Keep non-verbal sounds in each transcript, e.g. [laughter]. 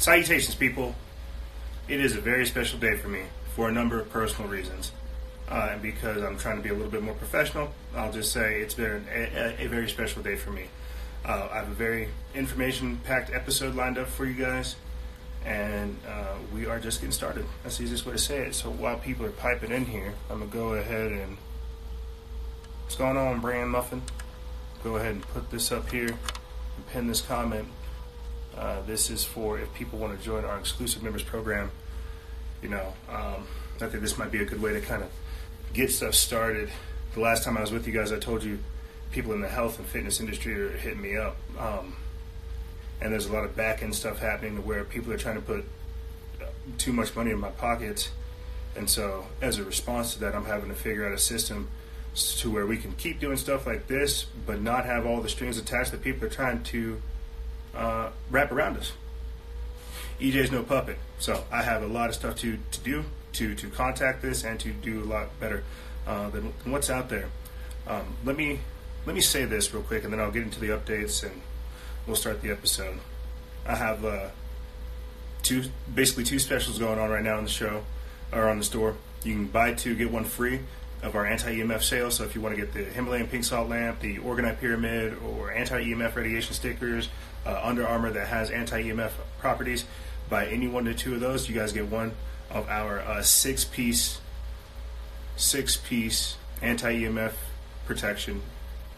Salutations, people. It is a very special day for me for a number of personal reasons. Uh, and because I'm trying to be a little bit more professional, I'll just say it's been a, a, a very special day for me. Uh, I have a very information packed episode lined up for you guys, and uh, we are just getting started. That's the easiest way to say it. So while people are piping in here, I'm going to go ahead and. What's going on, Brand Muffin? Go ahead and put this up here and pin this comment. Uh, this is for if people want to join our exclusive members program. You know, um, I think this might be a good way to kind of get stuff started. The last time I was with you guys, I told you people in the health and fitness industry are hitting me up. Um, and there's a lot of back end stuff happening to where people are trying to put too much money in my pockets. And so, as a response to that, I'm having to figure out a system to where we can keep doing stuff like this, but not have all the strings attached that people are trying to uh, wrap around us. EJ is no puppet, so I have a lot of stuff to, to do to to contact this and to do a lot better uh, than, than, what's out there. Um, let me let me say this real quick, and then I'll get into the updates and we'll start the episode. I have uh, two basically two specials going on right now in the show or on the store. You can buy two get one free of our anti-EMF sale. So if you want to get the Himalayan pink salt lamp, the Orgonite pyramid, or anti-EMF radiation stickers, uh, Under Armour that has anti-EMF properties, buy any one to two of those. You guys get one of our uh, six-piece, six-piece anti-EMF protection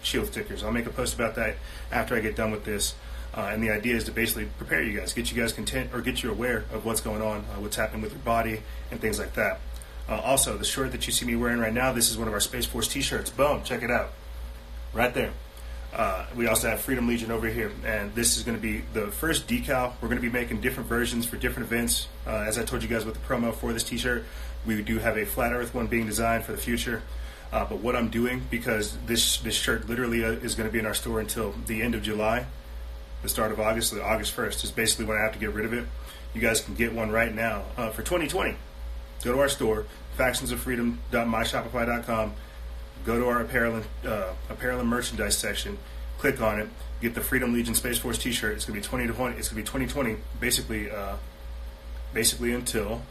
shield stickers. I'll make a post about that after I get done with this. Uh, and the idea is to basically prepare you guys, get you guys content, or get you aware of what's going on, uh, what's happening with your body, and things like that. Uh, also, the shirt that you see me wearing right now, this is one of our Space Force t-shirts. Boom, check it out. Right there. Uh, we also have Freedom Legion over here, and this is going to be the first decal. We're going to be making different versions for different events. Uh, as I told you guys with the promo for this T-shirt, we do have a flat Earth one being designed for the future. Uh, but what I'm doing, because this this shirt literally uh, is going to be in our store until the end of July, the start of August, so August 1st is basically when I have to get rid of it. You guys can get one right now uh, for 2020. Go to our store, factionsofreedom.myshopify.com go to our apparel and, uh, apparel and merchandise section, click on it, get the Freedom Legion Space Force T-shirt. It's gonna be 20 to 20. It's gonna be 2020, basically, uh, basically until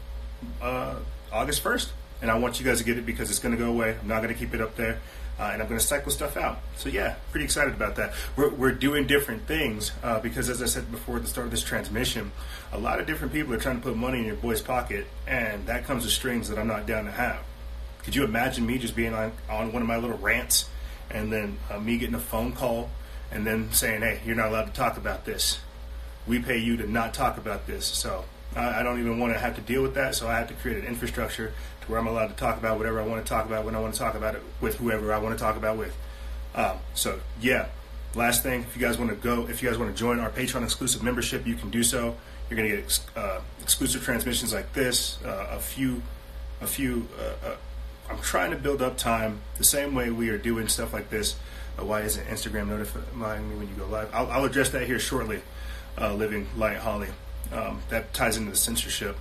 uh, August 1st. And I want you guys to get it because it's gonna go away. I'm not gonna keep it up there. Uh, and I'm to cycle stuff out. So yeah, pretty excited about that. We're, we're doing different things uh, because, as I said before at the start of this transmission, a lot of different people are trying to put money in your boy's pocket, and that comes with strings that I'm not down to have. Could you imagine me just being on, on one of my little rants and then uh, me getting a phone call and then saying, hey, you're not allowed to talk about this? We pay you to not talk about this. So I, I don't even want to have to deal with that. So I have to create an infrastructure to where I'm allowed to talk about whatever I want to talk about when I want to talk about it with whoever I want to talk about with. Um, so yeah, last thing, if you guys want to go, if you guys want to join our Patreon exclusive membership, you can do so. You're going to get ex- uh, exclusive transmissions like this, uh, a few, a few uh, uh I'm trying to build up time the same way we are doing stuff like this. Uh, why isn't Instagram notifying me when you go live? I'll, I'll address that here shortly. Uh, living light Holly. Um, that ties into the censorship.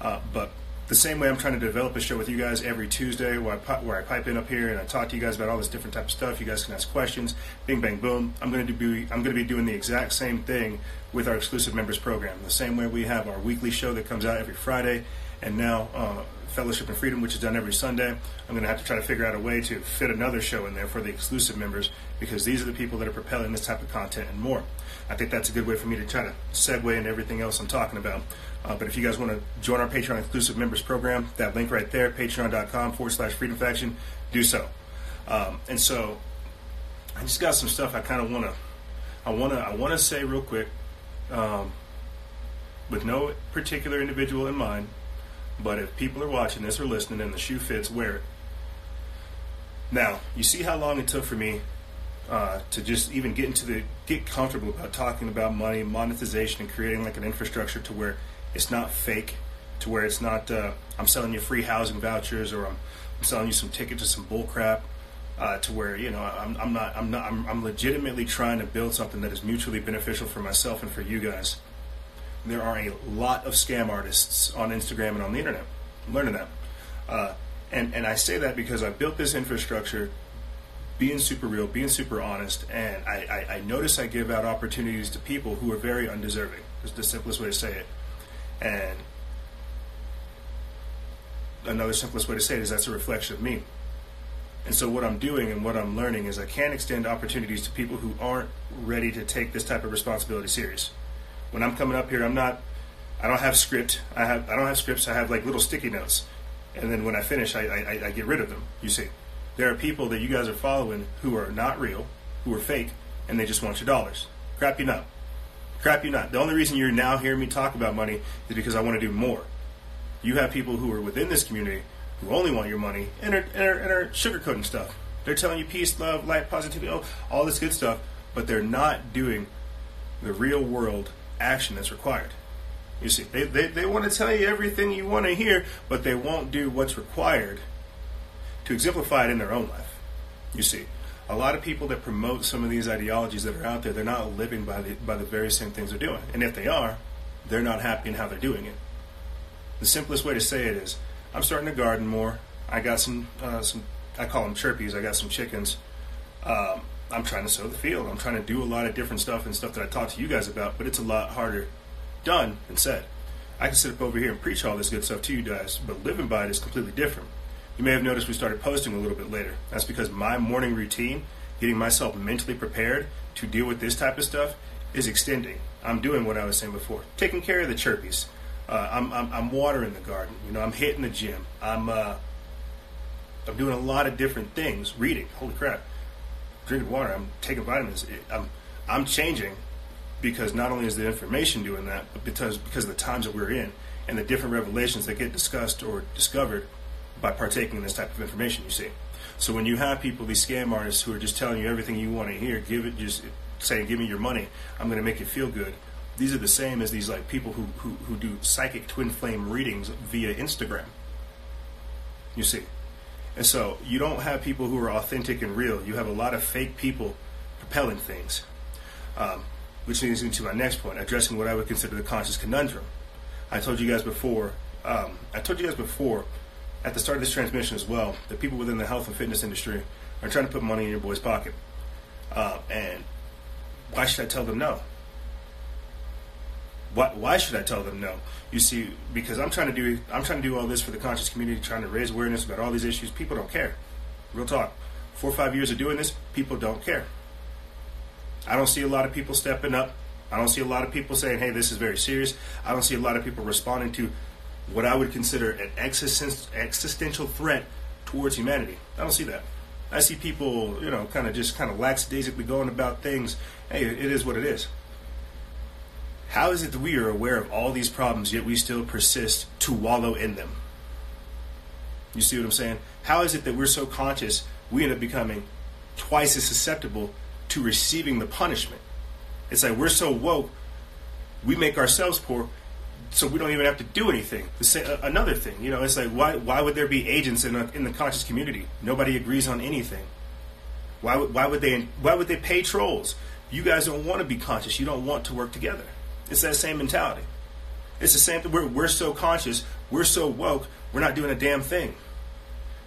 Uh, but the same way I'm trying to develop a show with you guys every Tuesday, where I, where I pipe in up here and I talk to you guys about all this different type of stuff. You guys can ask questions. Bing bang boom. I'm going to be I'm going to be doing the exact same thing with our exclusive members program. The same way we have our weekly show that comes out every Friday, and now uh, Fellowship and Freedom, which is done every Sunday. I'm going to have to try to figure out a way to fit another show in there for the exclusive members because these are the people that are propelling this type of content and more. I think that's a good way for me to try to segue into everything else I'm talking about. Uh, but if you guys want to join our Patreon exclusive members program, that link right there, patreon.com forward slash freedom faction, do so. Um, and so I just got some stuff I kind of want to, I want to, I want to say real quick, um, with no particular individual in mind, but if people are watching this or listening and the shoe fits, wear it. Now, you see how long it took for me uh, to just even get into the get comfortable about talking about money, monetization, and creating like an infrastructure to where it's not fake, to where it's not uh, I'm selling you free housing vouchers or I'm, I'm selling you some ticket to some bull crap. Uh, to where you know I'm, I'm not I'm not I'm, I'm legitimately trying to build something that is mutually beneficial for myself and for you guys there are a lot of scam artists on Instagram and on the internet. I'm learning that. Uh, and, and I say that because I built this infrastructure being super real, being super honest, and I, I, I notice I give out opportunities to people who are very undeserving. Is the simplest way to say it. And another simplest way to say it is that's a reflection of me. And so what I'm doing and what I'm learning is I can't extend opportunities to people who aren't ready to take this type of responsibility serious. When I'm coming up here, I'm not I don't have script. I have I don't have scripts. I have like little sticky notes, and then when I finish, I, I, I get rid of them. You see, there are people that you guys are following who are not real, who are fake, and they just want your dollars. Crap you not. Crap you not. The only reason you're now hearing me talk about money is because I want to do more. You have people who are within this community who only want your money and are, and are, and are sugarcoating stuff. They're telling you peace, love, light, positivity, all this good stuff, but they're not doing the real world action that's required. You see, they, they, they want to tell you everything you want to hear, but they won't do what's required to exemplify it in their own life. You see, a lot of people that promote some of these ideologies that are out there, they're not living by the, by the very same things they're doing. And if they are, they're not happy in how they're doing it. The simplest way to say it is, I'm starting to garden more. I got some, uh, some I call them chirpies. I got some chickens. Um, I'm trying to sow the field. I'm trying to do a lot of different stuff and stuff that I talked to you guys about, but it's a lot harder done and said. I can sit up over here and preach all this good stuff to you guys, but living by it is completely different. You may have noticed we started posting a little bit later. That's because my morning routine, getting myself mentally prepared to deal with this type of stuff, is extending. I'm doing what I was saying before, taking care of the chirpies. Uh, I'm, I'm, I'm, watering the garden. You know, I'm hitting the gym. I'm uh, I'm doing a lot of different things. Reading, holy crap, drinking water. I'm taking vitamins. I'm I'm changing because not only is the information doing that, but because because of the times that we're in and the different revelations that get discussed or discovered by partaking in this type of information. You see, so when you have people, these scam artists who are just telling you everything you want to hear, give it just saying, "Give me your money. I'm going to make you feel good." These are the same as these like people who, who, who do psychic twin flame readings via Instagram. You see. And so you don't have people who are authentic and real. You have a lot of fake people propelling things. Um, which leads me to my next point, addressing what I would consider the conscious conundrum. I told you guys before, um, I told you guys before, at the start of this transmission as well, that people within the health and fitness industry are trying to put money in your boy's pocket. Uh, and why should I tell them no? Why, why should I tell them no? You see, because I'm trying to do I'm trying to do all this for the conscious community, trying to raise awareness about all these issues. People don't care. Real talk. Four or five years of doing this, people don't care. I don't see a lot of people stepping up. I don't see a lot of people saying, hey, this is very serious. I don't see a lot of people responding to what I would consider an existential threat towards humanity. I don't see that. I see people, you know, kind of just kind of lackadaisically going about things. Hey, it is what it is. How is it that we are aware of all these problems, yet we still persist to wallow in them? You see what I'm saying? How is it that we're so conscious we end up becoming twice as susceptible to receiving the punishment. It's like we're so woke, we make ourselves poor, so we don't even have to do anything. The another thing, you know, it's like why why would there be agents in a, in the conscious community? Nobody agrees on anything. Why would why would they why would they pay trolls? You guys don't want to be conscious. You don't want to work together. It's that same mentality. It's the same. thing. We're we're so conscious. We're so woke. We're not doing a damn thing.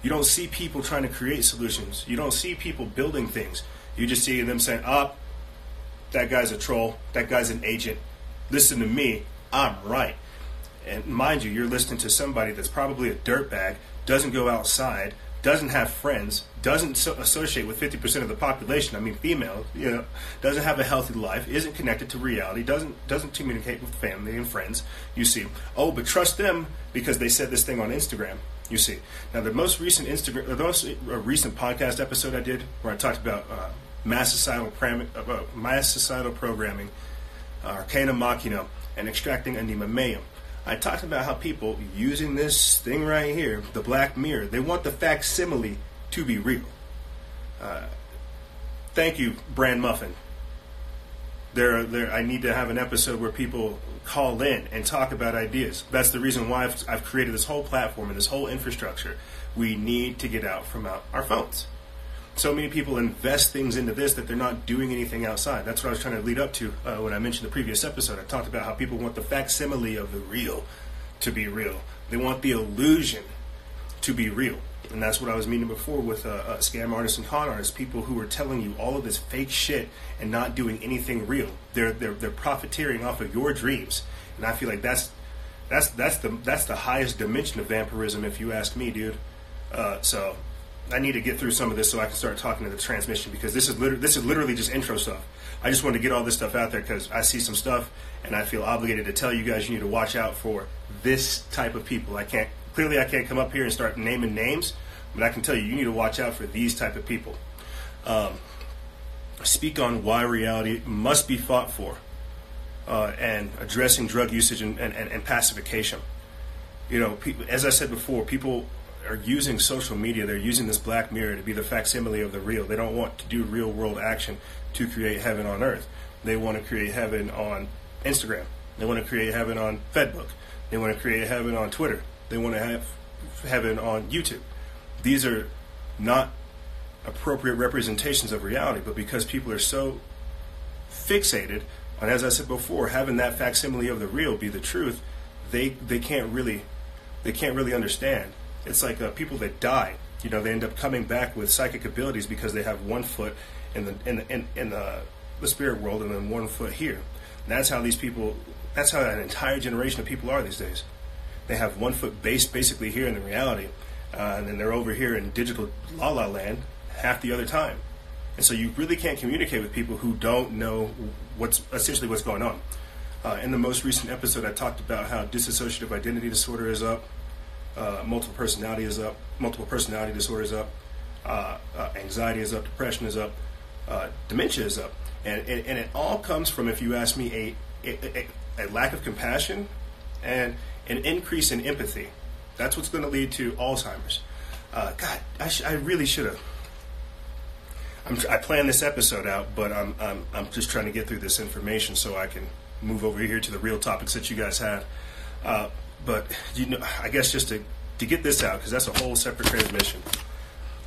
You don't see people trying to create solutions. You don't see people building things. You just see them saying, "Up, oh, that guy's a troll. That guy's an agent. Listen to me. I'm right." And mind you, you're listening to somebody that's probably a dirtbag, doesn't go outside, doesn't have friends, doesn't so associate with 50% of the population. I mean, female, you know, doesn't have a healthy life, isn't connected to reality, doesn't doesn't communicate with family and friends. You see, oh, but trust them because they said this thing on Instagram. You see, now the most recent Instagram, the most uh, recent podcast episode I did where I talked about uh, mass societal, pram- uh, mass societal programming, uh, machina, and extracting anima. I talked about how people using this thing right here, the black mirror, they want the facsimile to be real. Uh, thank you, Brand Muffin. There, there. I need to have an episode where people call in and talk about ideas. That's the reason why I've, I've created this whole platform and this whole infrastructure. We need to get out from out our phones. So many people invest things into this that they're not doing anything outside. That's what I was trying to lead up to uh, when I mentioned the previous episode. I talked about how people want the facsimile of the real to be real. They want the illusion to be real. And that's what I was meaning before with uh, uh, scam artists and con artists, people who are telling you all of this fake shit and not doing anything real. They're they're they're profiteering off of your dreams, and I feel like that's that's that's the that's the highest dimension of vampirism, if you ask me, dude. Uh, so I need to get through some of this so I can start talking to the transmission because this is literally this is literally just intro stuff. I just wanted to get all this stuff out there because I see some stuff and I feel obligated to tell you guys you need to watch out for this type of people. I can't clearly I can't come up here and start naming names, but I can tell you you need to watch out for these type of people. Um, speak on why reality must be fought for uh, and addressing drug usage and, and, and pacification. You know, as I said before, people are using social media. They're using this black mirror to be the facsimile of the real. They don't want to do real world action to create heaven on earth. They want to create heaven on Instagram. They want to create heaven on Fedbook. They want to create heaven on Twitter. They want to have heaven on YouTube. These are not appropriate representations of reality, but because people are so fixated on, as I said before, having that facsimile of the real be the truth, they they can't really they can't really understand. It's like uh, people that die. You know, they end up coming back with psychic abilities because they have one foot in the in in, in the, the spirit world and then one foot here. That's how these people. That's how an entire generation of people are these days. They have one foot based basically here in the reality, uh, and then they're over here in digital la la land half the other time. And so you really can't communicate with people who don't know what's essentially what's going on. Uh, in the most recent episode, I talked about how dissociative identity disorder is up, uh, multiple personality is up, multiple personality disorder is up, uh, uh anxiety is up, depression is up, uh, dementia is up, and, and, and it all comes from, if you ask me, a, a, a lack of compassion and an increase in empathy. That's what's going to lead to Alzheimer's. Uh, God, I, sh- I really should have. i planned this episode out, but I'm, I'm, I'm just trying to get through this information so I can move over here to the real topics that you guys had. Uh, but you know, I guess just to to get this out because that's a whole separate transmission.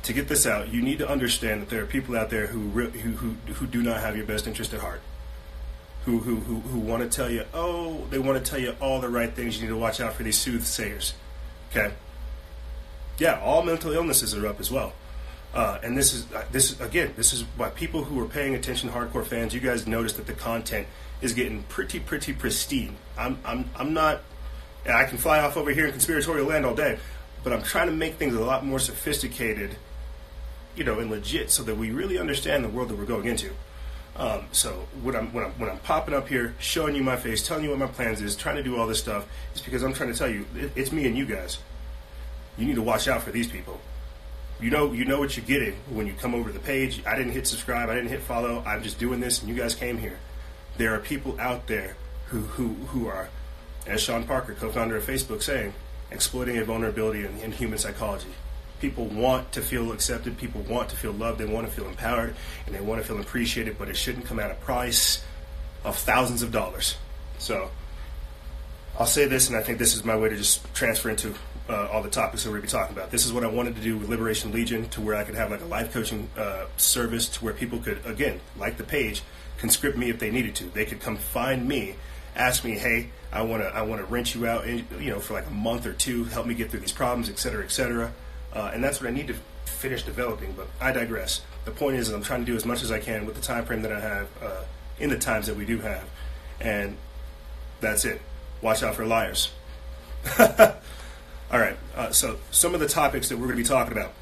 To get this out, you need to understand that there are people out there who re- who, who who do not have your best interest at heart. Who who who, who want to tell you, oh, they want to tell you all the right things. You need to watch out for these soothsayers. Okay. Yeah, all mental illnesses are up as well. Uh, and this is uh, this is again this is why people who are paying attention, hardcore fans, you guys notice that the content is getting pretty pretty pristine. I'm I'm I'm not, I can fly off over here in conspiratorial land all day, but I'm trying to make things a lot more sophisticated, you know, and legit, so that we really understand the world that we're going into. Um, so when I'm when I'm when I'm popping up here, showing you my face, telling you what my plans is, trying to do all this stuff, is because I'm trying to tell you it, it's me and you guys. You need to watch out for these people you know you know what you're getting when you come over the page. I didn't hit subscribe, I didn't hit follow. I'm just doing this, and you guys came here. There are people out there who who who are, as Sean Parker, co-founder of Facebook, saying, exploiting a vulnerability in, in human psychology. People want to feel accepted. People want to feel loved. They want to feel empowered, and they want to feel appreciated. But it shouldn't come at a price of thousands of dollars. So I'll say this, and I think this is my way to just transfer into uh, all the topics that we're going to be talking about. This is what I wanted to do with Liberation Legion, to where I could have like a life coaching uh, service, to where people could, again, like the page, conscript me if they needed to. They could come find me, ask me, "Hey, I want to, I want to rent you out, in, you know, for like a month or two, help me get through these problems, et cetera, et cetera." Uh, and that's what I need to finish developing. But I digress. The point is, I'm trying to do as much as I can with the time frame that I have, uh, in the times that we do have, and that's it. Watch out for liars. [laughs] All right. Uh, so some of the topics that we're going to be talking about.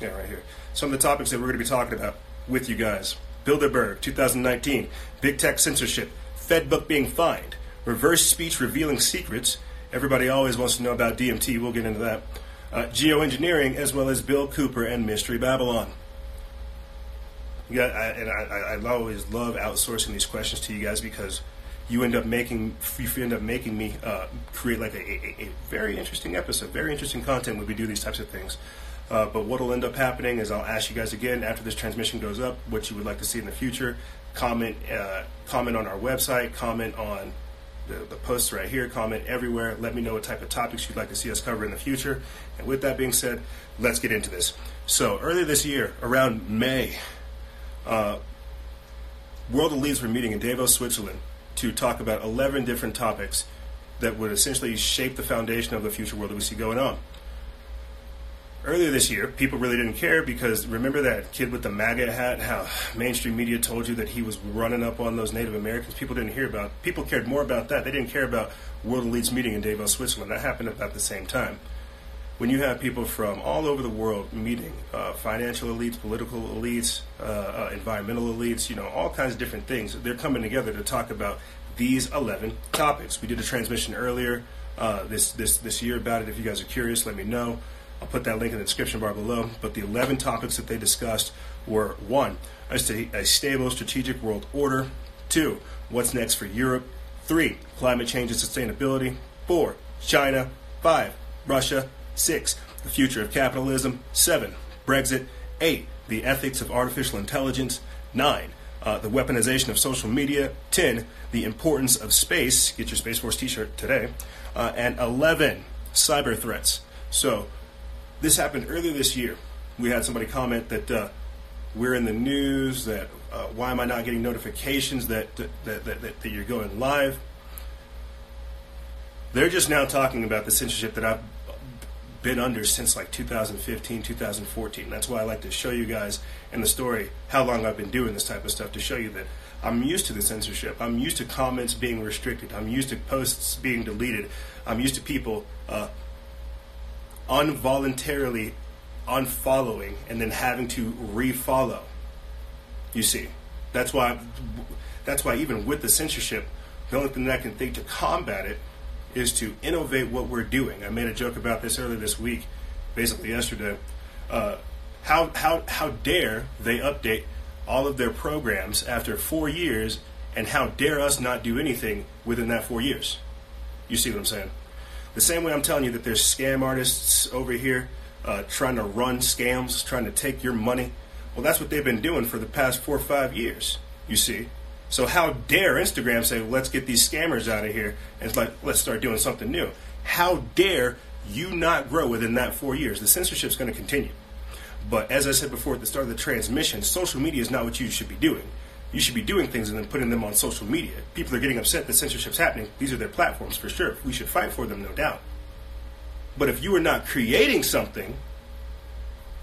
Yeah, right here. Some of the topics that we're going to be talking about with you guys. Bilderberg, 2019. Big tech censorship. Fedbook being fined. Reverse speech revealing secrets. Everybody always wants to know about DMT. We'll get into that. Uh, geoengineering, as well as Bill Cooper and Mystery Babylon. Yeah, I, and I, I always love outsourcing these questions to you guys because you end up making you end up making me uh, create like a, a, a, very interesting episode, very interesting content when we do these types of things. Uh, but what will end up happening is I'll ask you guys again after this transmission goes up what you would like to see in the future. Comment uh, comment on our website. Comment on the, the posts right here. Comment everywhere. Let me know what type of topics you'd like to see us cover in the future. And with that being said, let's get into this. So earlier this year, around May, uh, World Elites were meeting in Davos, Switzerland to talk about 11 different topics that would essentially shape the foundation of the future world that we see going on. Earlier this year, people really didn't care because remember that kid with the MAGA hat? How mainstream media told you that he was running up on those Native Americans. People didn't hear about. People cared more about that. They didn't care about World Elites meeting in Davos, Switzerland. That happened about the same time. When you have people from all over the world meeting, uh, financial elites, political elites, uh, uh, environmental elites, you know, all kinds of different things, they're coming together to talk about these 11 topics. We did a transmission earlier uh, this, this, this year about it. If you guys are curious, let me know. I'll put that link in the description bar below. But the 11 topics that they discussed were one, a, st- a stable strategic world order, two, what's next for Europe, three, climate change and sustainability, four, China, five, Russia, six, the future of capitalism, seven, Brexit, eight, the ethics of artificial intelligence, nine, uh, the weaponization of social media, 10, the importance of space, get your Space Force t shirt today, uh, and 11, cyber threats. So, this happened earlier this year. We had somebody comment that uh, we're in the news. That uh, why am I not getting notifications that that, that, that that you're going live? They're just now talking about the censorship that I've been under since like 2015, 2014. That's why I like to show you guys in the story how long I've been doing this type of stuff to show you that I'm used to the censorship. I'm used to comments being restricted. I'm used to posts being deleted. I'm used to people uh, involuntarily unfollowing and then having to refollow. You see, that's why that's why even with the censorship, the only thing that I can think to combat it is to innovate what we're doing. I made a joke about this earlier this week, basically yesterday. Uh, how how how dare they update all of their programs after four years, and how dare us not do anything within that four years? You see what I'm saying? The same way I'm telling you that there's scam artists over here uh, trying to run scams, trying to take your money. Well, that's what they've been doing for the past four or five years, you see. So how dare Instagram say, let's get these scammers out of here and like, let's start doing something new. How dare you not grow within that four years? The censorship is going to continue. But as I said before at the start of the transmission, social media is not what you should be doing you should be doing things and then putting them on social media. People are getting upset that censorship's happening. These are their platforms for sure. We should fight for them, no doubt. But if you are not creating something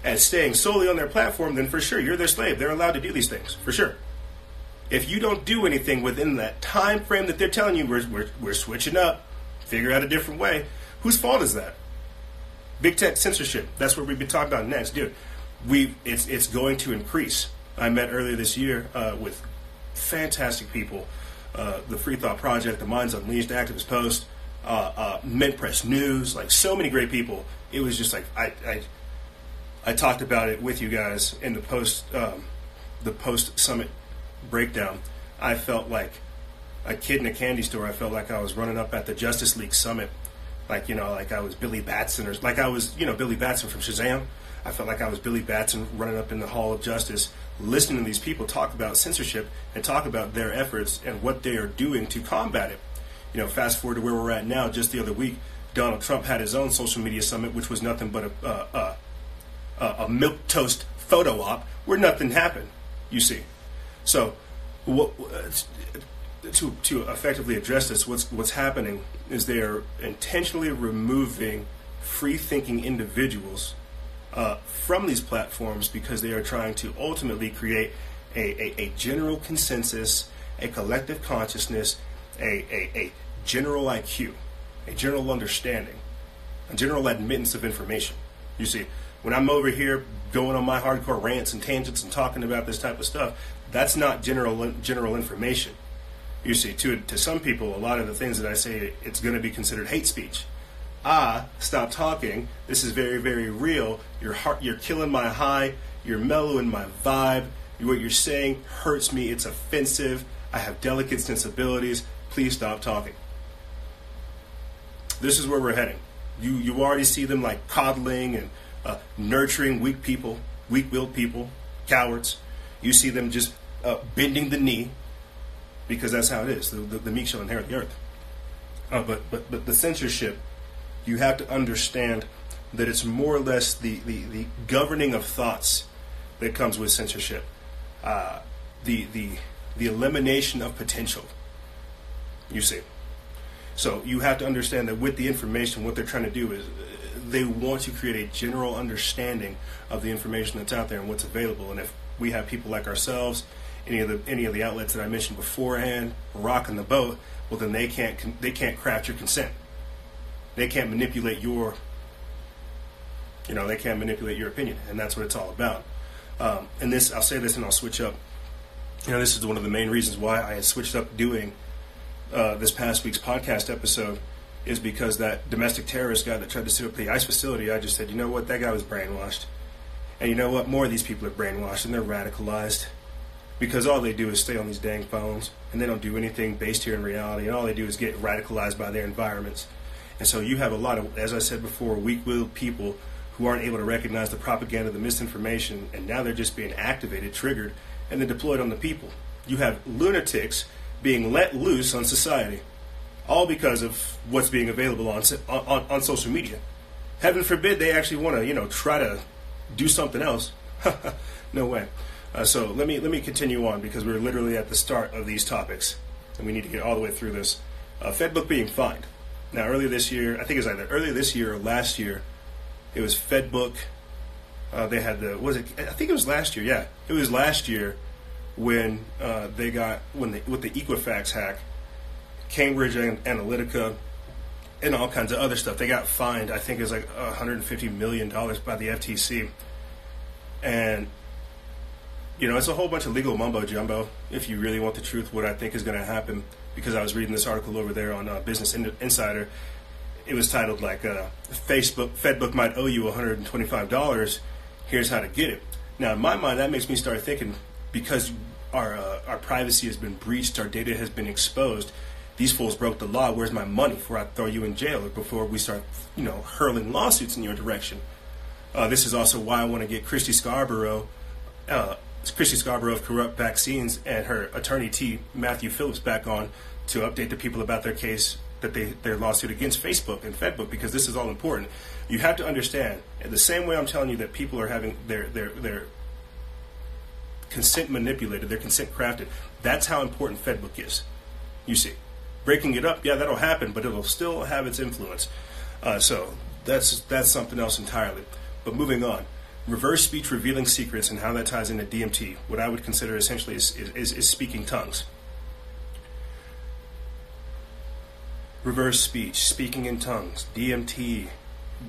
and staying solely on their platform, then for sure you're their slave. They're allowed to do these things, for sure. If you don't do anything within that time frame that they're telling you, we're, we're, we're switching up, figure out a different way, whose fault is that? Big tech censorship. That's what we've been talking about next, dude. We it's it's going to increase I met earlier this year uh, with fantastic people. Uh, the Free Thought Project, the Minds Unleashed, Activist Post, uh, uh, Mint Press News, like so many great people. It was just like I, I, I talked about it with you guys in the post, um, the post summit breakdown. I felt like a kid in a candy store. I felt like I was running up at the Justice League summit, like you know, like I was Billy Batson or like I was you know Billy Batson from Shazam. I felt like I was Billy Batson running up in the Hall of Justice, listening to these people talk about censorship and talk about their efforts and what they are doing to combat it. You know, fast forward to where we're at now. Just the other week, Donald Trump had his own social media summit, which was nothing but a uh, uh, a milk toast photo op where nothing happened. You see, so what, to to effectively address this, what's what's happening is they are intentionally removing free thinking individuals uh, from these platforms because they are trying to ultimately create a, a, a general consensus, a collective consciousness, a, a, a general IQ, a general understanding, a general admittance of information. You see, when I'm over here going on my hardcore rants and tangents and talking about this type of stuff, that's not general general information. You see, to to some people, a lot of the things that I say, it's going to be considered hate speech ah, stop talking. This is very, very real. You're heart, you're killing my high. You're mellowing my vibe. What you're saying hurts me. It's offensive. I have delicate sensibilities. Please stop talking. This is where we're heading. You you already see them like coddling and uh, nurturing weak people, weak-willed people, cowards. You see them just uh, bending the knee because that's how it is. The, the, the meek shall inherit the earth. Uh, but but but the censorship you have to understand that it's more or less the, the, the governing of thoughts that comes with censorship. Uh, the, the, the elimination of potential, you see. So you have to understand that with the information, what they're trying to do is they want to create a general understanding of the information that's out there and what's available. And if we have people like ourselves, any of the any of the outlets that I mentioned beforehand, rocking the boat, well then they can't they can't craft your consent. They can't manipulate your you know they can't manipulate your opinion, and that's what it's all about. Um, and this I'll say this and I'll switch up. You know this is one of the main reasons why I had switched up doing uh, this past week's podcast episode is because that domestic terrorist guy that tried to set up the ICE facility, I just said, you know what, that guy was brainwashed. And you know what, more of these people are brainwashed and they're radicalized because all they do is stay on these dang phones and they don't do anything based here in reality and all they do is get radicalized by their environments. And so you have a lot of, as I said before, weak willed people who aren't able to recognize the propaganda, the misinformation, and now they're just being activated, triggered, and then deployed on the people. You have lunatics being let loose on society, all because of what's being available on on, on social media. Heaven forbid they actually want to, you know, try to do something else. [laughs] no way. Uh, so let me let me continue on because we're literally at the start of these topics, and we need to get all the way through this. Uh, FedBook being fined. Now, earlier this year, I think it was either earlier this year or last year, it was FedBook. Uh, they had the was it? I think it was last year. Yeah, it was last year when uh, they got when they, with the Equifax hack, Cambridge Analytica, and all kinds of other stuff. They got fined. I think it was like 150 million dollars by the FTC, and you know it's a whole bunch of legal mumbo jumbo. If you really want the truth, what I think is going to happen, because I was reading this article over there on uh, Business Insider. It was titled like uh, Facebook FedBook might owe you 125 dollars. Here's how to get it. Now, in my mind, that makes me start thinking because our uh, our privacy has been breached, our data has been exposed. These fools broke the law. Where's my money before I throw you in jail or before we start, you know, hurling lawsuits in your direction? Uh, this is also why I want to get Christy Scarborough, uh, Christy Scarborough of Corrupt Vaccines, and her attorney T. Matthew Phillips back on to update the people about their case that they their lawsuit against Facebook and FedBook because this is all important. You have to understand, the same way I'm telling you that people are having their their their consent manipulated, their consent crafted. That's how important FedBook is. You see, breaking it up, yeah, that'll happen, but it'll still have its influence. Uh, so that's that's something else entirely. But moving on, reverse speech revealing secrets and how that ties into DMT. What I would consider essentially is, is, is speaking tongues. Reverse speech, speaking in tongues, DMT,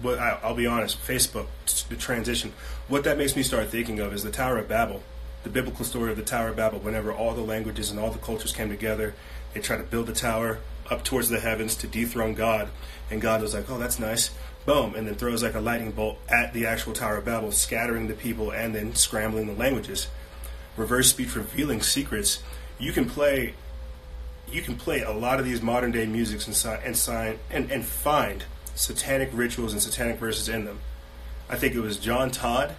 but I'll be honest, Facebook, the transition. What that makes me start thinking of is the Tower of Babel the biblical story of the Tower of Babel, whenever all the languages and all the cultures came together, they tried to build a tower up towards the heavens to dethrone God. And God was like, oh, that's nice. Boom. And then throws like a lightning bolt at the actual Tower of Babel, scattering the people and then scrambling the languages. Reverse speech revealing secrets. You can play. You can play a lot of these modern day musics and and sign and, and find satanic rituals and satanic verses in them. I think it was John Todd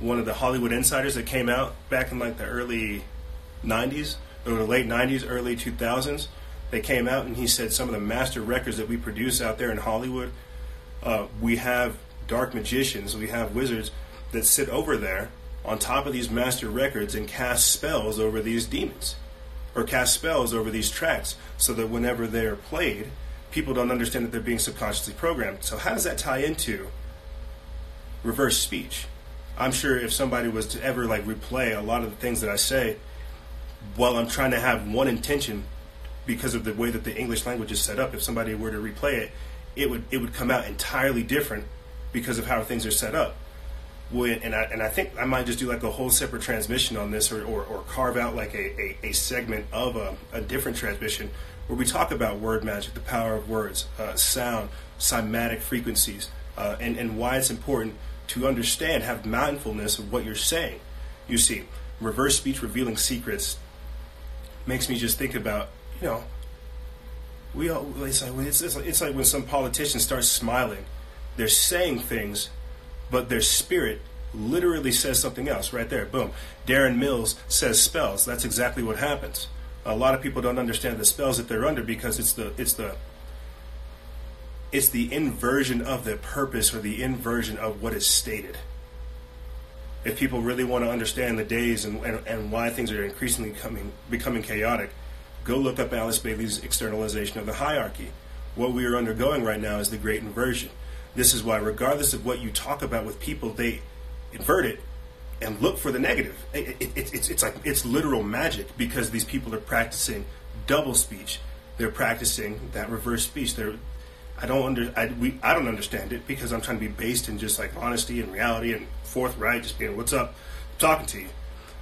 one of the Hollywood insiders that came out back in like the early 90s or the late 90s, early 2000s. They came out and he said some of the master records that we produce out there in Hollywood, uh, we have dark magicians, we have wizards that sit over there on top of these master records and cast spells over these demons or cast spells over these tracks so that whenever they're played, people don't understand that they're being subconsciously programmed. So, how does that tie into reverse speech? I'm sure if somebody was to ever like replay a lot of the things that I say, while I'm trying to have one intention because of the way that the English language is set up, if somebody were to replay it, it would it would come out entirely different because of how things are set up. When, and I and I think I might just do like a whole separate transmission on this, or, or, or carve out like a, a, a segment of a, a, different transmission where we talk about word magic, the power of words, uh, sound, cymatic frequencies, uh, and and why it's important to understand, have mindfulness of what you're saying. You see, reverse speech revealing secrets makes me just think about, you know, we all, it's like, it's, it's like when some politician starts smiling, they're saying things, but their spirit literally says something else right there. Boom. Darren Mills says spells. That's exactly what happens. A lot of people don't understand the spells that they're under because it's the it's the it's the inversion of the purpose or the inversion of what is stated. If people really want to understand the days and, and, and why things are increasingly coming, becoming chaotic, Go look up Alice Bailey's externalization of the hierarchy. What we are undergoing right now is the great inversion. This is why, regardless of what you talk about with people, they invert it and look for the negative. It, it, it, it's, it's like it's literal magic because these people are practicing double speech. They're practicing that reverse speech. They're I don't under I, we, I don't understand it because I'm trying to be based in just like honesty and reality and forthright, just being what's up, I'm talking to you.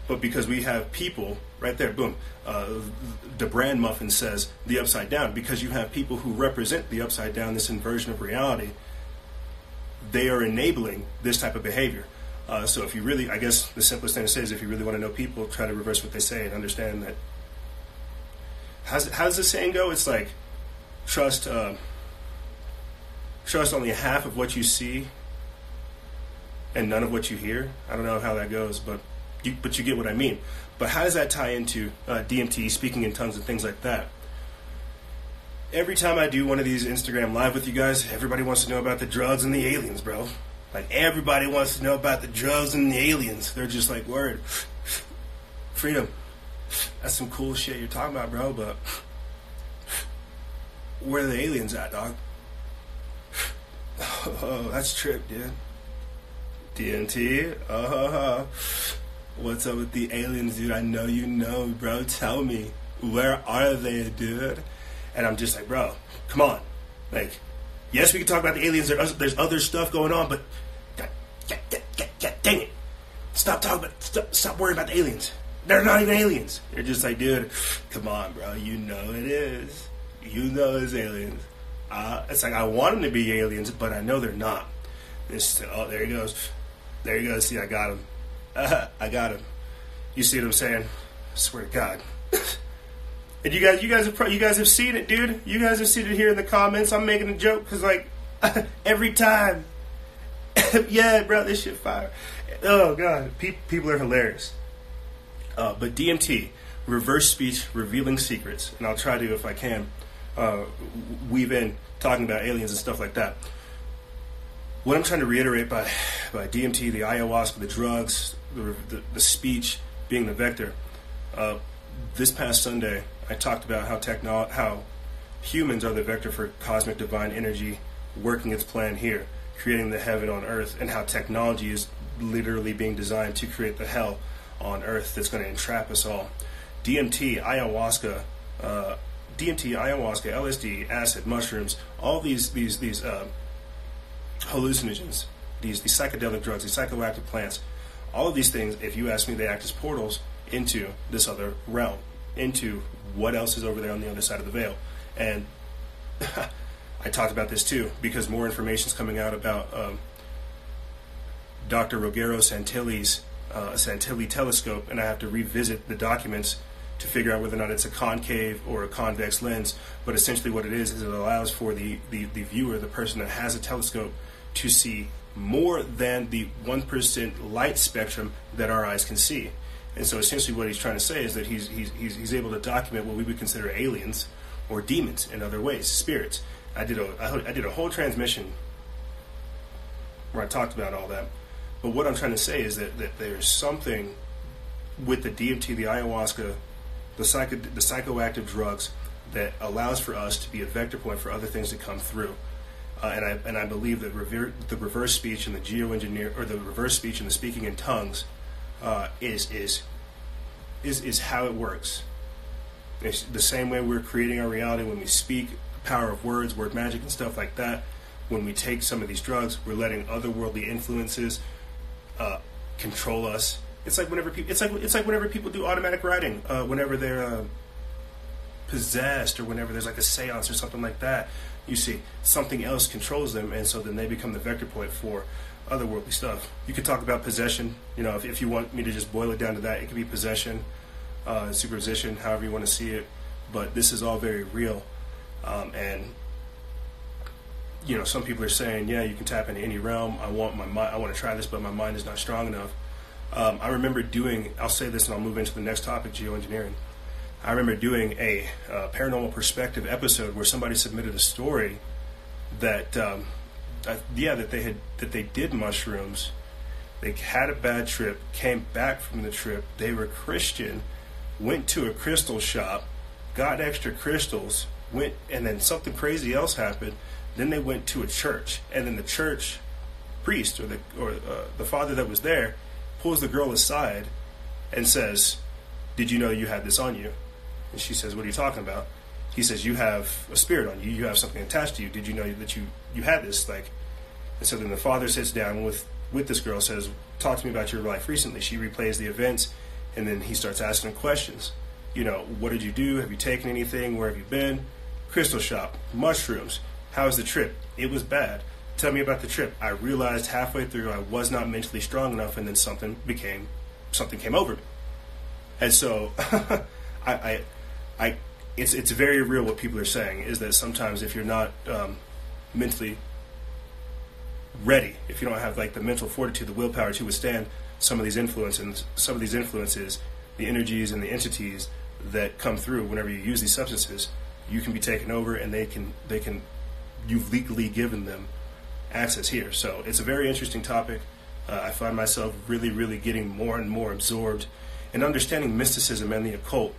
But because we have people right there, boom, uh, the brand muffin says the upside down. Because you have people who represent the upside down, this inversion of reality, they are enabling this type of behavior. Uh, so if you really, I guess the simplest thing to say is if you really want to know people, try to reverse what they say and understand that. How's, how's the saying go? It's like trust. Uh, trust only half of what you see and none of what you hear. I don't know how that goes, but you, but you get what I mean. But how does that tie into uh, DMT, speaking in tongues, and things like that? Every time I do one of these Instagram live with you guys, everybody wants to know about the drugs and the aliens, bro. Like everybody wants to know about the drugs and the aliens. They're just like, word, [laughs] freedom. That's some cool shit you're talking about, bro. But where are the aliens at, dog? [laughs] Oh, that's trip, dude. DMT. Uh-huh. What's up with the aliens, dude? I know you know, bro. Tell me, where are they, dude? And I'm just like, bro, come on. Like, yes, we can talk about the aliens. There's other stuff going on, but God, God, God, God dang it. Stop talking about, stop, stop worrying about the aliens. They're not even aliens. They're just like, dude, come on, bro. You know it is. You know it's aliens. Uh, it's like I want them to be aliens, but I know they're not. This, oh, there he goes. There you go. See, I got him. Uh, I got him. You see what I'm saying? I swear to God. [coughs] and you guys, you guys have pro- you guys have seen it, dude. You guys have seen it here in the comments. I'm making a joke because like [laughs] every time, [coughs] yeah, bro, this shit fire. Oh God, Pe- people are hilarious. Uh, but DMT, reverse speech, revealing secrets, and I'll try to if I can uh, weave in talking about aliens and stuff like that. What I'm trying to reiterate by, by DMT, the ayahuasca, the drugs, the, the, speech being the vector. Uh, this past Sunday, I talked about how techno- how humans are the vector for cosmic divine energy working its plan here, creating the heaven on earth, and how technology is literally being designed to create the hell on earth that's going to entrap us all. DMT, ayahuasca, uh, DMT, ayahuasca, LSD, acid, mushrooms, all these these these uh, hallucinogens, these these psychedelic drugs, these psychoactive plants, all of these things, if you ask me, they act as portals into this other realm, into what else is over there on the other side of the veil. And [laughs] I talked about this too because more information is coming out about um, Dr. Ruggero Santilli's uh, Santilli telescope, and I have to revisit the documents to figure out whether or not it's a concave or a convex lens. But essentially, what it is is it allows for the, the, the viewer, the person that has a telescope, to see more than the 1% light spectrum that our eyes can see. And so essentially what he's trying to say is that he's, he's, he's, able to document what we would consider aliens or demons in other ways, spirits. I did a, I did a whole transmission where I talked about all that. But what I'm trying to say is that, that there's something with the DMT, the ayahuasca, the, psycho, the psychoactive drugs that allows for us to be a vector point for other things to come through. Uh, and I and I believe that the reverse speech and the geoengineer or the reverse speech and the speaking in tongues uh, is is is is how it works. It's the same way we're creating our reality when we speak, power of words, word magic, and stuff like that. When we take some of these drugs, we're letting otherworldly influences uh, control us it's like whenever people, it's like it's like whenever people do automatic writing, uh, whenever they're uh, possessed or whenever there's like a séance or something like that. You see, something else controls them, and so then they become the vector point for otherworldly stuff. You could talk about possession. You know, if, if you want me to just boil it down to that, it could be possession, uh, superposition, however you want to see it. But this is all very real, um, and you know, some people are saying, yeah, you can tap into any realm. I want my mind. I want to try this, but my mind is not strong enough. Um, I remember doing, I'll say this and I'll move into the next topic geoengineering. I remember doing a uh, paranormal perspective episode where somebody submitted a story that, um, yeah, that they had that they did mushrooms, they had a bad trip, came back from the trip, they were Christian, went to a crystal shop, got extra crystals, went, and then something crazy else happened. Then they went to a church, and then the church priest or the or uh, the father that was there pulls the girl aside and says, "Did you know you had this on you?" And she says, "What are you talking about?" He says, "You have a spirit on you. You have something attached to you. Did you know that you you had this?" Like, and so then the father sits down with with this girl, says, "Talk to me about your life recently." She replays the events, and then he starts asking her questions. You know, what did you do? Have you taken anything? Where have you been? Crystal shop, mushrooms. How was the trip? It was bad. Tell me about the trip. I realized halfway through I was not mentally strong enough, and then something became something came over me. And so, [laughs] I, I, I, it's it's very real what people are saying is that sometimes if you're not um, mentally ready, if you don't have like the mental fortitude, the willpower to withstand some of these influences, some of these influences, the energies and the entities that come through whenever you use these substances, you can be taken over, and they can they can you've legally given them access here. So it's a very interesting topic. Uh, I find myself really, really getting more and more absorbed in understanding mysticism and the occult.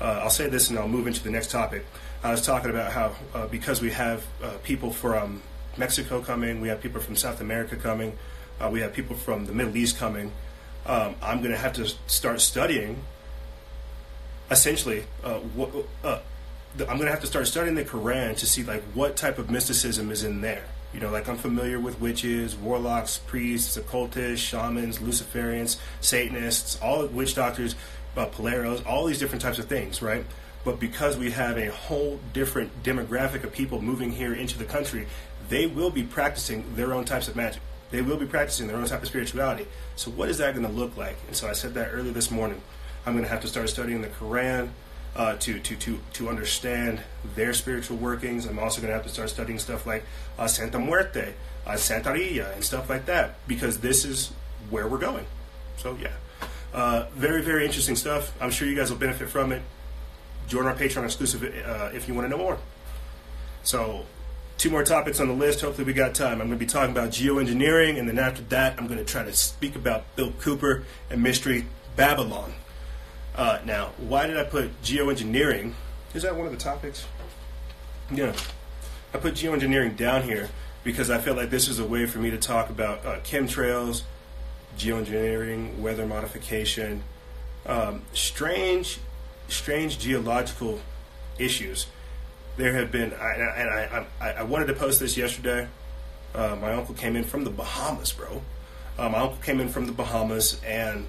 Uh, I'll say this and I'll move into the next topic. I was talking about how uh, because we have uh, people from Mexico coming, we have people from South America coming, uh, we have people from the Middle East coming. Um, I'm going to have to start studying. Essentially, uh, what, I'm going to have to start studying the Quran to see like what type of mysticism is in there. You know, like I'm familiar with witches, warlocks, priests, occultists, shamans, Luciferians, Satanists, all witch doctors, uh, Paleros, all these different types of things, right? But because we have a whole different demographic of people moving here into the country, they will be practicing their own types of magic. They will be practicing their own type of spirituality. So, what is that going to look like? And so, I said that earlier this morning. I'm going to have to start studying the Quran, uh, to, to, to, to understand their spiritual workings. I'm also going to have to start studying stuff like uh, Santa Muerte, uh, Santeria, and stuff like that because this is where we're going. So, yeah. Uh, very, very interesting stuff. I'm sure you guys will benefit from it. Join our Patreon exclusive uh, if you want to know more. So, two more topics on the list. Hopefully, we got time. I'm going to be talking about geoengineering, and then after that, I'm going to try to speak about Bill Cooper and Mystery Babylon. Uh, now, why did I put geoengineering? Is that one of the topics? Yeah. I put geoengineering down here because I felt like this is a way for me to talk about uh, chemtrails, geoengineering, weather modification, um, strange, strange geological issues. There have been, I, and I, I, I wanted to post this yesterday. Uh, my uncle came in from the Bahamas, bro. Uh, my uncle came in from the Bahamas, and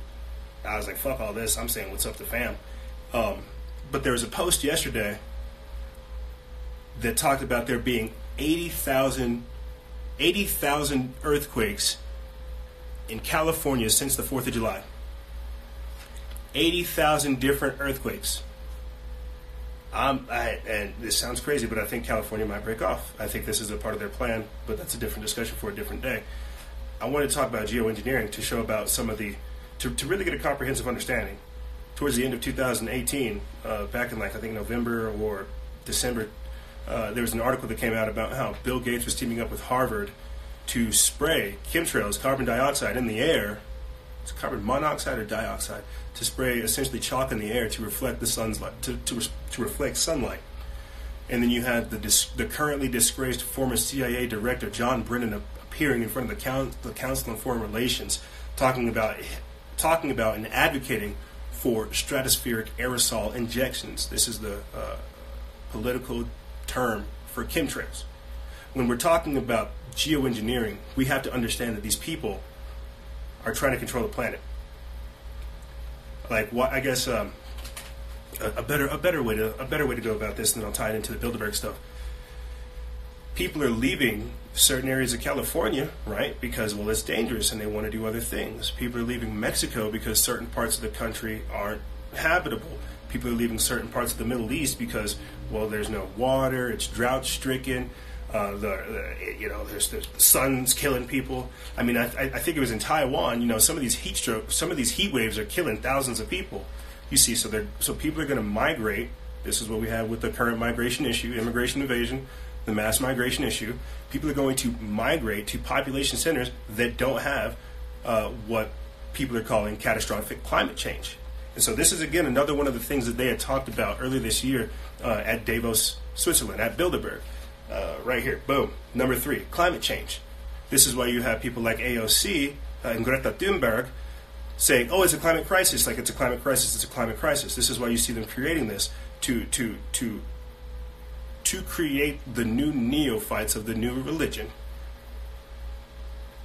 I was like, fuck all this. I'm saying what's up to fam. Um, but there was a post yesterday that talked about there being 80,000 80, earthquakes in California since the 4th of July. 80,000 different earthquakes. Um, I, and this sounds crazy, but I think California might break off. I think this is a part of their plan, but that's a different discussion for a different day. I want to talk about geoengineering to show about some of the to, to really get a comprehensive understanding, towards the end of 2018, uh, back in like I think November or December, uh, there was an article that came out about how Bill Gates was teaming up with Harvard to spray chemtrails, carbon dioxide in the air. It's carbon monoxide or dioxide to spray essentially chalk in the air to reflect the sun's light, to, to, to reflect sunlight. And then you had the, dis- the currently disgraced former CIA director John Brennan appearing in front of the, Coun- the Council on Foreign Relations, talking about talking about and advocating for stratospheric aerosol injections. This is the uh, political term for chemtrails. When we're talking about geoengineering, we have to understand that these people are trying to control the planet. Like, what I guess um, a, a, better a better way to a better way to go about this, and then I'll tie it into the Bilderberg stuff people are leaving certain areas of California, right? Because, well, it's dangerous and they want to do other things. People are leaving Mexico because certain parts of the country aren't habitable. People are leaving certain parts of the Middle East because, well, there's no water, it's drought stricken. Uh, the, the, you know there's, the sun's killing people. I mean, I, I think it was in Taiwan. You know, some of these heat strokes, some of these heat waves are killing thousands of people. You see, so they so people are going to migrate. This is what we have with the current migration issue, immigration invasion the mass migration issue, people are going to migrate to population centers that don't have uh, what people are calling catastrophic climate change. And so this is again another one of the things that they had talked about earlier this year uh, at Davos, Switzerland, at Bilderberg. Uh, right here, boom. Number three, climate change. This is why you have people like AOC uh, and Greta Thunberg saying, "Oh, it's a climate crisis." Like it's a climate crisis. It's a climate crisis. This is why you see them creating this to to to to create the new neophytes of the new religion.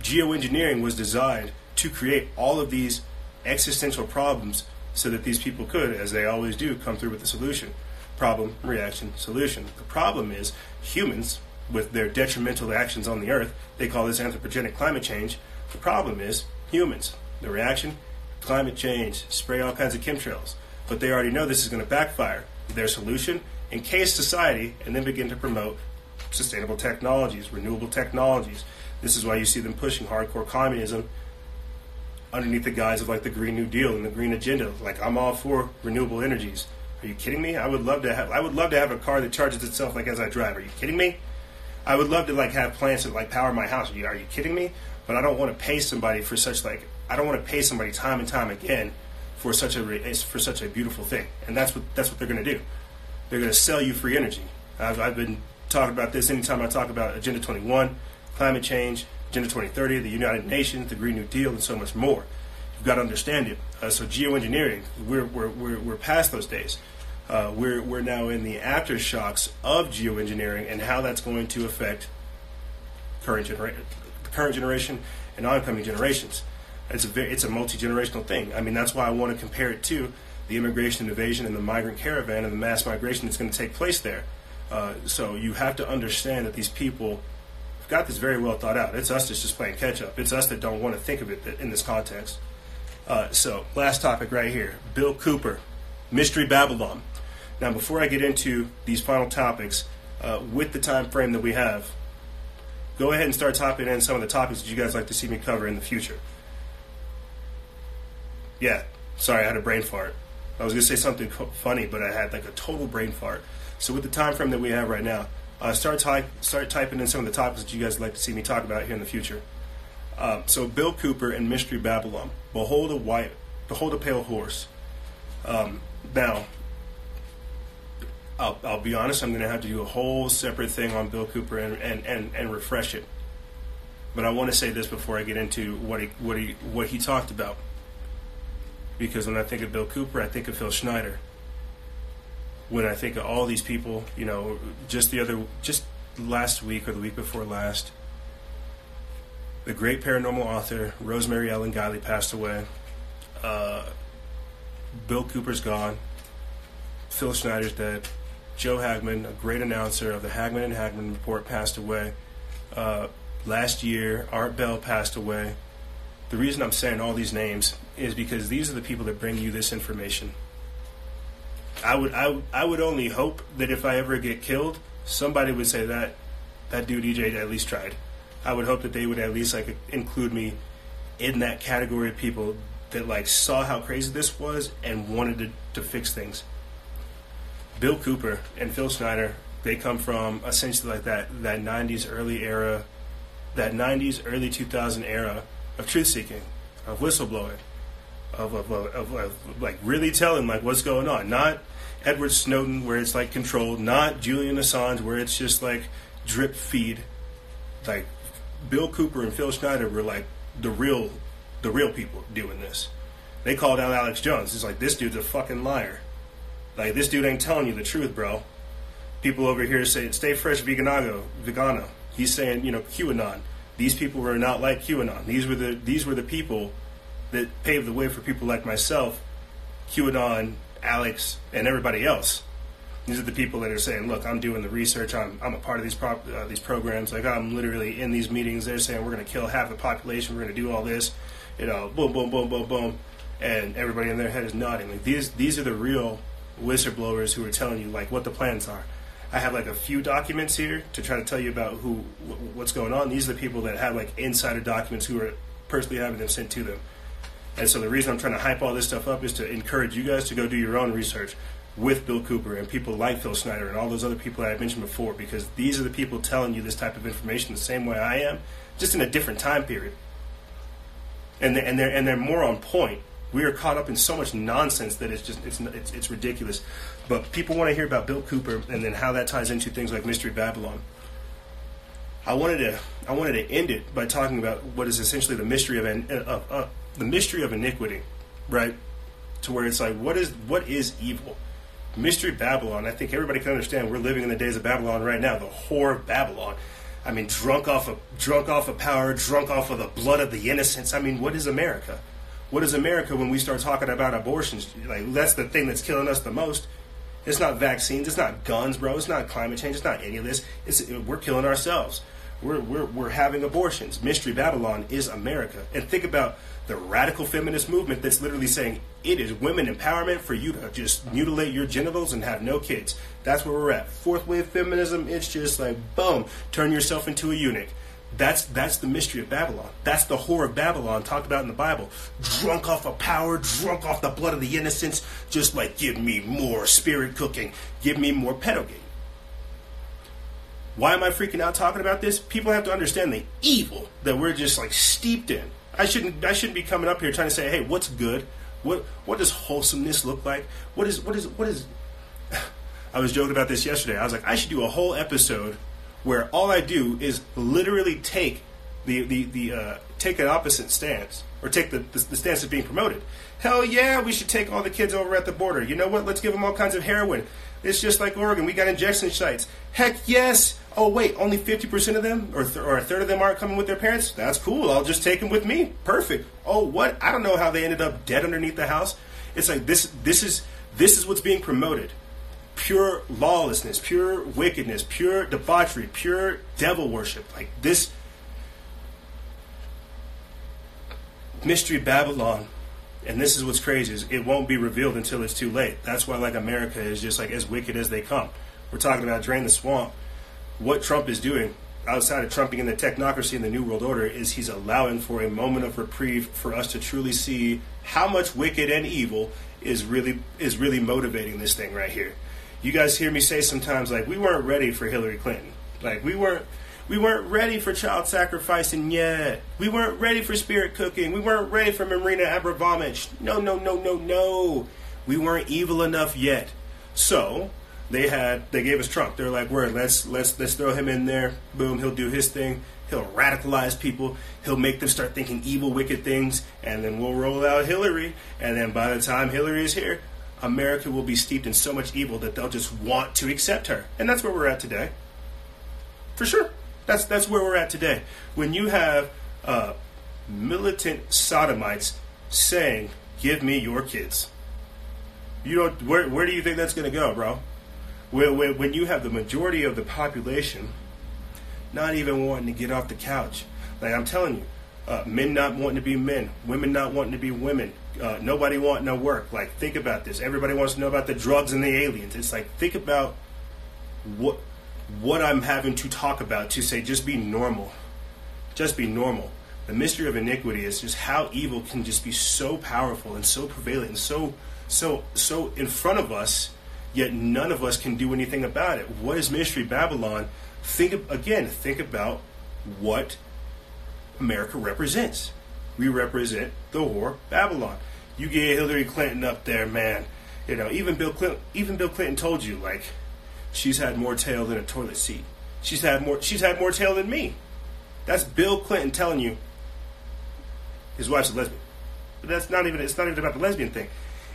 Geoengineering was designed to create all of these existential problems so that these people could, as they always do, come through with a solution. Problem, reaction, solution. The problem is humans, with their detrimental actions on the earth, they call this anthropogenic climate change. The problem is humans. The reaction, climate change, spray all kinds of chemtrails. But they already know this is going to backfire. Their solution, encase society, and then begin to promote sustainable technologies, renewable technologies. This is why you see them pushing hardcore communism underneath the guise of like the Green New Deal and the Green Agenda. Like I'm all for renewable energies. Are you kidding me? I would love to have I would love to have a car that charges itself like as I drive. Are you kidding me? I would love to like have plants that like power my house. Are you, are you kidding me? But I don't want to pay somebody for such like I don't want to pay somebody time and time again for such a for such a beautiful thing. And that's what that's what they're going to do. They're going to sell you free energy. I've, I've been talking about this anytime I talk about Agenda 21, climate change, Agenda 2030, the United Nations, the Green New Deal, and so much more. You've got to understand it. Uh, so geoengineering, we're, we're, we're, we're past those days. Uh, we're, we're now in the aftershocks of geoengineering and how that's going to affect current, genera- current generation and oncoming generations. It's a, very, it's a multi-generational thing. I mean, that's why I want to compare it to the immigration invasion and the migrant caravan and the mass migration that's going to take place there. Uh, so you have to understand that these people have got this very well thought out. It's us that's just playing catch up. It's us that don't want to think of it in this context. Uh, so, last topic right here Bill Cooper, Mystery Babylon. Now, before I get into these final topics, uh, with the time frame that we have, go ahead and start typing in some of the topics that you guys like to see me cover in the future. Yeah, sorry, I had a brain fart. I was going to say something funny, but I had like a total brain fart. So, with the time frame that we have right now, uh, start, type, start typing in some of the topics that you guys like to see me talk about here in the future. Um, so Bill Cooper and Mystery Babylon. Behold a white, behold a pale horse. Um, now, I'll, I'll, be honest. I'm going to have to do a whole separate thing on Bill Cooper and, and, and, and refresh it. But I want to say this before I get into what he what he what he talked about. Because when I think of Bill Cooper, I think of Phil Schneider when I think of all these people, you know, just the other, just last week or the week before last, the great paranormal author Rosemary Ellen Guiley passed away. Uh, Bill Cooper's gone. Phil Schneider's dead. Joe Hagmann, a great announcer of the Hagmann and Hagmann Report, passed away. Uh, last year, Art Bell passed away. The reason I'm saying all these names is because these are the people that bring you this information. I would I, I would only hope that if I ever get killed, somebody would say that that dude EJ at least tried. I would hope that they would at least like include me in that category of people that like saw how crazy this was and wanted to, to fix things. Bill Cooper and Phil Schneider, they come from essentially like that that 90s early era, that 90s early 2000 era of truth seeking, of whistleblowing, of, of, of, of, like really telling like what's going on, not Edward Snowden, where it's like controlled, not Julian Assange, where it's just like drip feed. Like Bill Cooper and Phil Schneider were like the real, the real people doing this. They called out Alex Jones. It's like this dude's a fucking liar. Like this dude ain't telling you the truth, bro. People over here say stay fresh, veganago, vegano. He's saying you know QAnon. These people were not like QAnon. These were the these were the people that paved the way for people like myself, QAnon Alex, and everybody else. These are the people that are saying, "Look, I'm doing the research. I'm, I'm a part of these pro- uh, these programs. Like I'm literally in these meetings. They're saying we're going to kill half the population. We're going to do all this. You know, boom, boom, boom, boom, boom." And everybody in their head is nodding. Like these these are the real whistleblowers who are telling you like what the plans are. I have like a few documents here to try to tell you about who what's going on. These are the people that have like insider documents who are personally having them sent to them. And so the reason I'm trying to hype all this stuff up is to encourage you guys to go do your own research with Bill Cooper and people like Phil Schneider and all those other people that I mentioned before, because these are the people telling you this type of information the same way I am, just in a different time period. And they're, and they're and they're more on point We are caught up in so much nonsense that it's just it's it's, it's ridiculous. But people want to hear about Bill Cooper and then how that ties into things like Mystery Babylon. I wanted to I wanted to end it by talking about what is essentially the mystery of, an, of uh, the mystery of iniquity, right? To where it's like what is what is evil? Mystery Babylon. I think everybody can understand. We're living in the days of Babylon right now. The whore of Babylon. I mean, drunk off of drunk off of power, drunk off of the blood of the innocents. I mean, what is America? What is America when we start talking about abortions? Like that's the thing that's killing us the most. It's not vaccines. It's not guns, bro. It's not climate change. It's not any of this. It's we're killing ourselves. We're, we're, we're having abortions. Mystery Babylon is America. And think about the radical feminist movement that's literally saying it is women empowerment for you to just mutilate your genitals and have no kids. That's where we're at. Fourth wave feminism, it's just like boom, turn yourself into a eunuch. That's that's the mystery of Babylon. That's the whore of Babylon talked about in the Bible. Drunk off of power, drunk off the blood of the innocents, just like give me more spirit cooking, give me more pedogate. Why am I freaking out talking about this? People have to understand the evil that we're just like steeped in. I shouldn't I shouldn't be coming up here trying to say, hey, what's good? What what does wholesomeness look like? What is what is what is [sighs] I was joking about this yesterday. I was like, I should do a whole episode where all I do is literally take the the, the uh, take an opposite stance or take the, the, the stance of being promoted. Hell yeah, we should take all the kids over at the border. You know what? Let's give them all kinds of heroin. It's just like Oregon. We got injection sites. Heck yes. Oh wait, only fifty percent of them, or, th- or a third of them aren't coming with their parents. That's cool. I'll just take them with me. Perfect. Oh what? I don't know how they ended up dead underneath the house. It's like this. This is this is what's being promoted pure lawlessness, pure wickedness, pure debauchery, pure devil worship. Like this mystery Babylon. And this is what's crazy is it won't be revealed until it's too late. That's why like America is just like as wicked as they come. We're talking about drain the swamp. What Trump is doing outside of trumping in the technocracy and the new world order is he's allowing for a moment of reprieve for us to truly see how much wicked and evil is really is really motivating this thing right here you guys hear me say sometimes like we weren't ready for Hillary Clinton. Like we weren't we weren't ready for child sacrificing yet. We weren't ready for spirit cooking. We weren't ready for Marina Abramovich. No, no, no, no, no. We weren't evil enough yet. So they had they gave us Trump. They're like, "Word, let's let's let's throw him in there. Boom, he'll do his thing. He'll radicalize people. He'll make them start thinking evil, wicked things, and then we'll roll out Hillary. And then by the time Hillary is here, America will be steeped in so much evil that they'll just want to accept her. And that's where we're at today. For sure. That's, that's where we're at today. When you have uh, militant sodomites saying, Give me your kids. You know, where, where do you think that's going to go, bro? When, when, when you have the majority of the population not even wanting to get off the couch. Like I'm telling you, uh, men not wanting to be men, women not wanting to be women, uh, nobody wanting no work. Like, think about this. Everybody wants to know about the drugs and the aliens. It's like, think about what what I'm having to talk about to say, just be normal. Just be normal. The mystery of iniquity is just how evil can just be so powerful and so prevalent and so so so in front of us, yet none of us can do anything about it. What is mystery Babylon? Think again. Think about what America represents. We represent the whore Babylon. You get Hillary Clinton up there, man. You know, even Bill Clinton, even Bill Clinton told you like she's had more tail than a toilet seat. She's had more. She's had more tail than me. That's Bill Clinton telling you his wife's a lesbian. But that's not even. It's not even about the lesbian thing.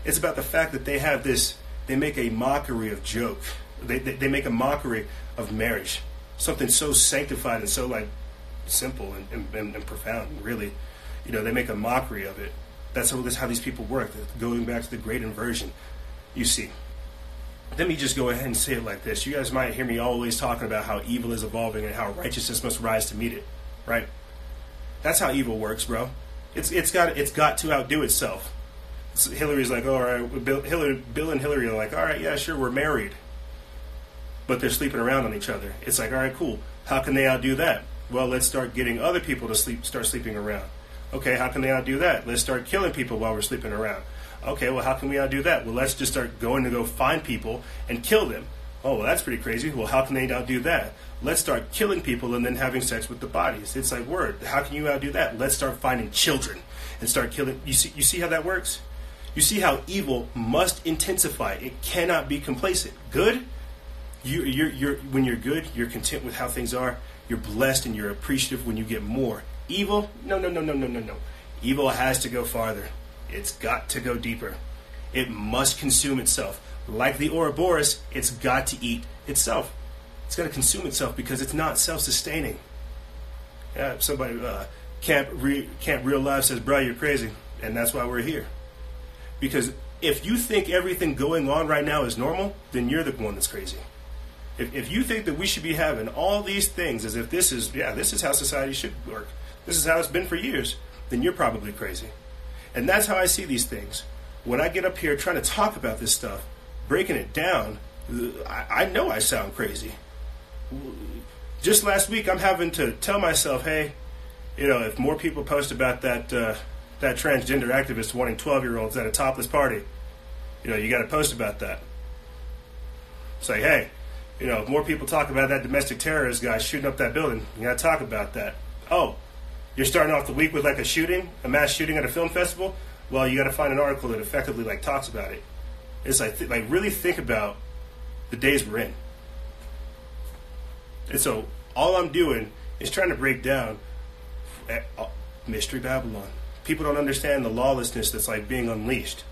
It's about the fact that they have this. They make a mockery of joke. They, they, they make a mockery of marriage. Something so sanctified and so like simple and, and, and profound. Really, you know, they make a mockery of it. That's how, that's how these people work. Going back to the great inversion, you see. Let me just go ahead and say it like this. You guys might hear me always talking about how evil is evolving and how righteousness must rise to meet it, right? That's how evil works, bro. It's it's got it's got to outdo itself. It's, Hillary's like, all right, Bill, Hillary, Bill and Hillary are like, all right, yeah, sure, we're married, but they're sleeping around on each other. It's like, all right, cool. How can they outdo that? Well, let's start getting other people to sleep, start sleeping around. Okay, how can they outdo that? Let's start killing people while we're sleeping around. Okay, well, how can we outdo that? Well, let's just start going to go find people and kill them. Oh, well, that's pretty crazy. Well, how can they outdo that? Let's start killing people and then having sex with the bodies. It's like word. How can you outdo that? Let's start finding children and start killing. You see, you see how that works? You see how evil must intensify. It cannot be complacent. Good, you, you're, you're, when you're good, you're content with how things are. You're blessed and you're appreciative when you get more. Evil, no, no, no, no, no, no, no. Evil has to go farther. It's got to go deeper. It must consume itself. Like the Ouroboros, it's got to eat itself. It's got to consume itself because it's not self-sustaining. Yeah, somebody uh, Camp Re- Camp Real Life says, "Bro, you're crazy," and that's why we're here. Because if you think everything going on right now is normal, then you're the one that's crazy. If, if you think that we should be having all these things as if this is, yeah, this is how society should work, this is how it's been for years, then you're probably crazy. And that's how I see these things. When I get up here trying to talk about this stuff, breaking it down, I, know I sound crazy. Just last week, I'm having to tell myself, hey, you know, if more people post about that uh, that transgender activist wanting 12 year olds at a topless party, you know, you got to post about that. Say, hey, you know, if more people talk about that domestic terrorist guy shooting up that building, you got to talk about that. Oh, you're starting off the week with like a shooting, a mass shooting at a film festival. Well, you got to find an article that effectively like talks about it. It's like th- like really think about the days we're in. And so all I'm doing is trying to break down uh, Mystery Babylon. People don't understand the lawlessness that's like being unleashed.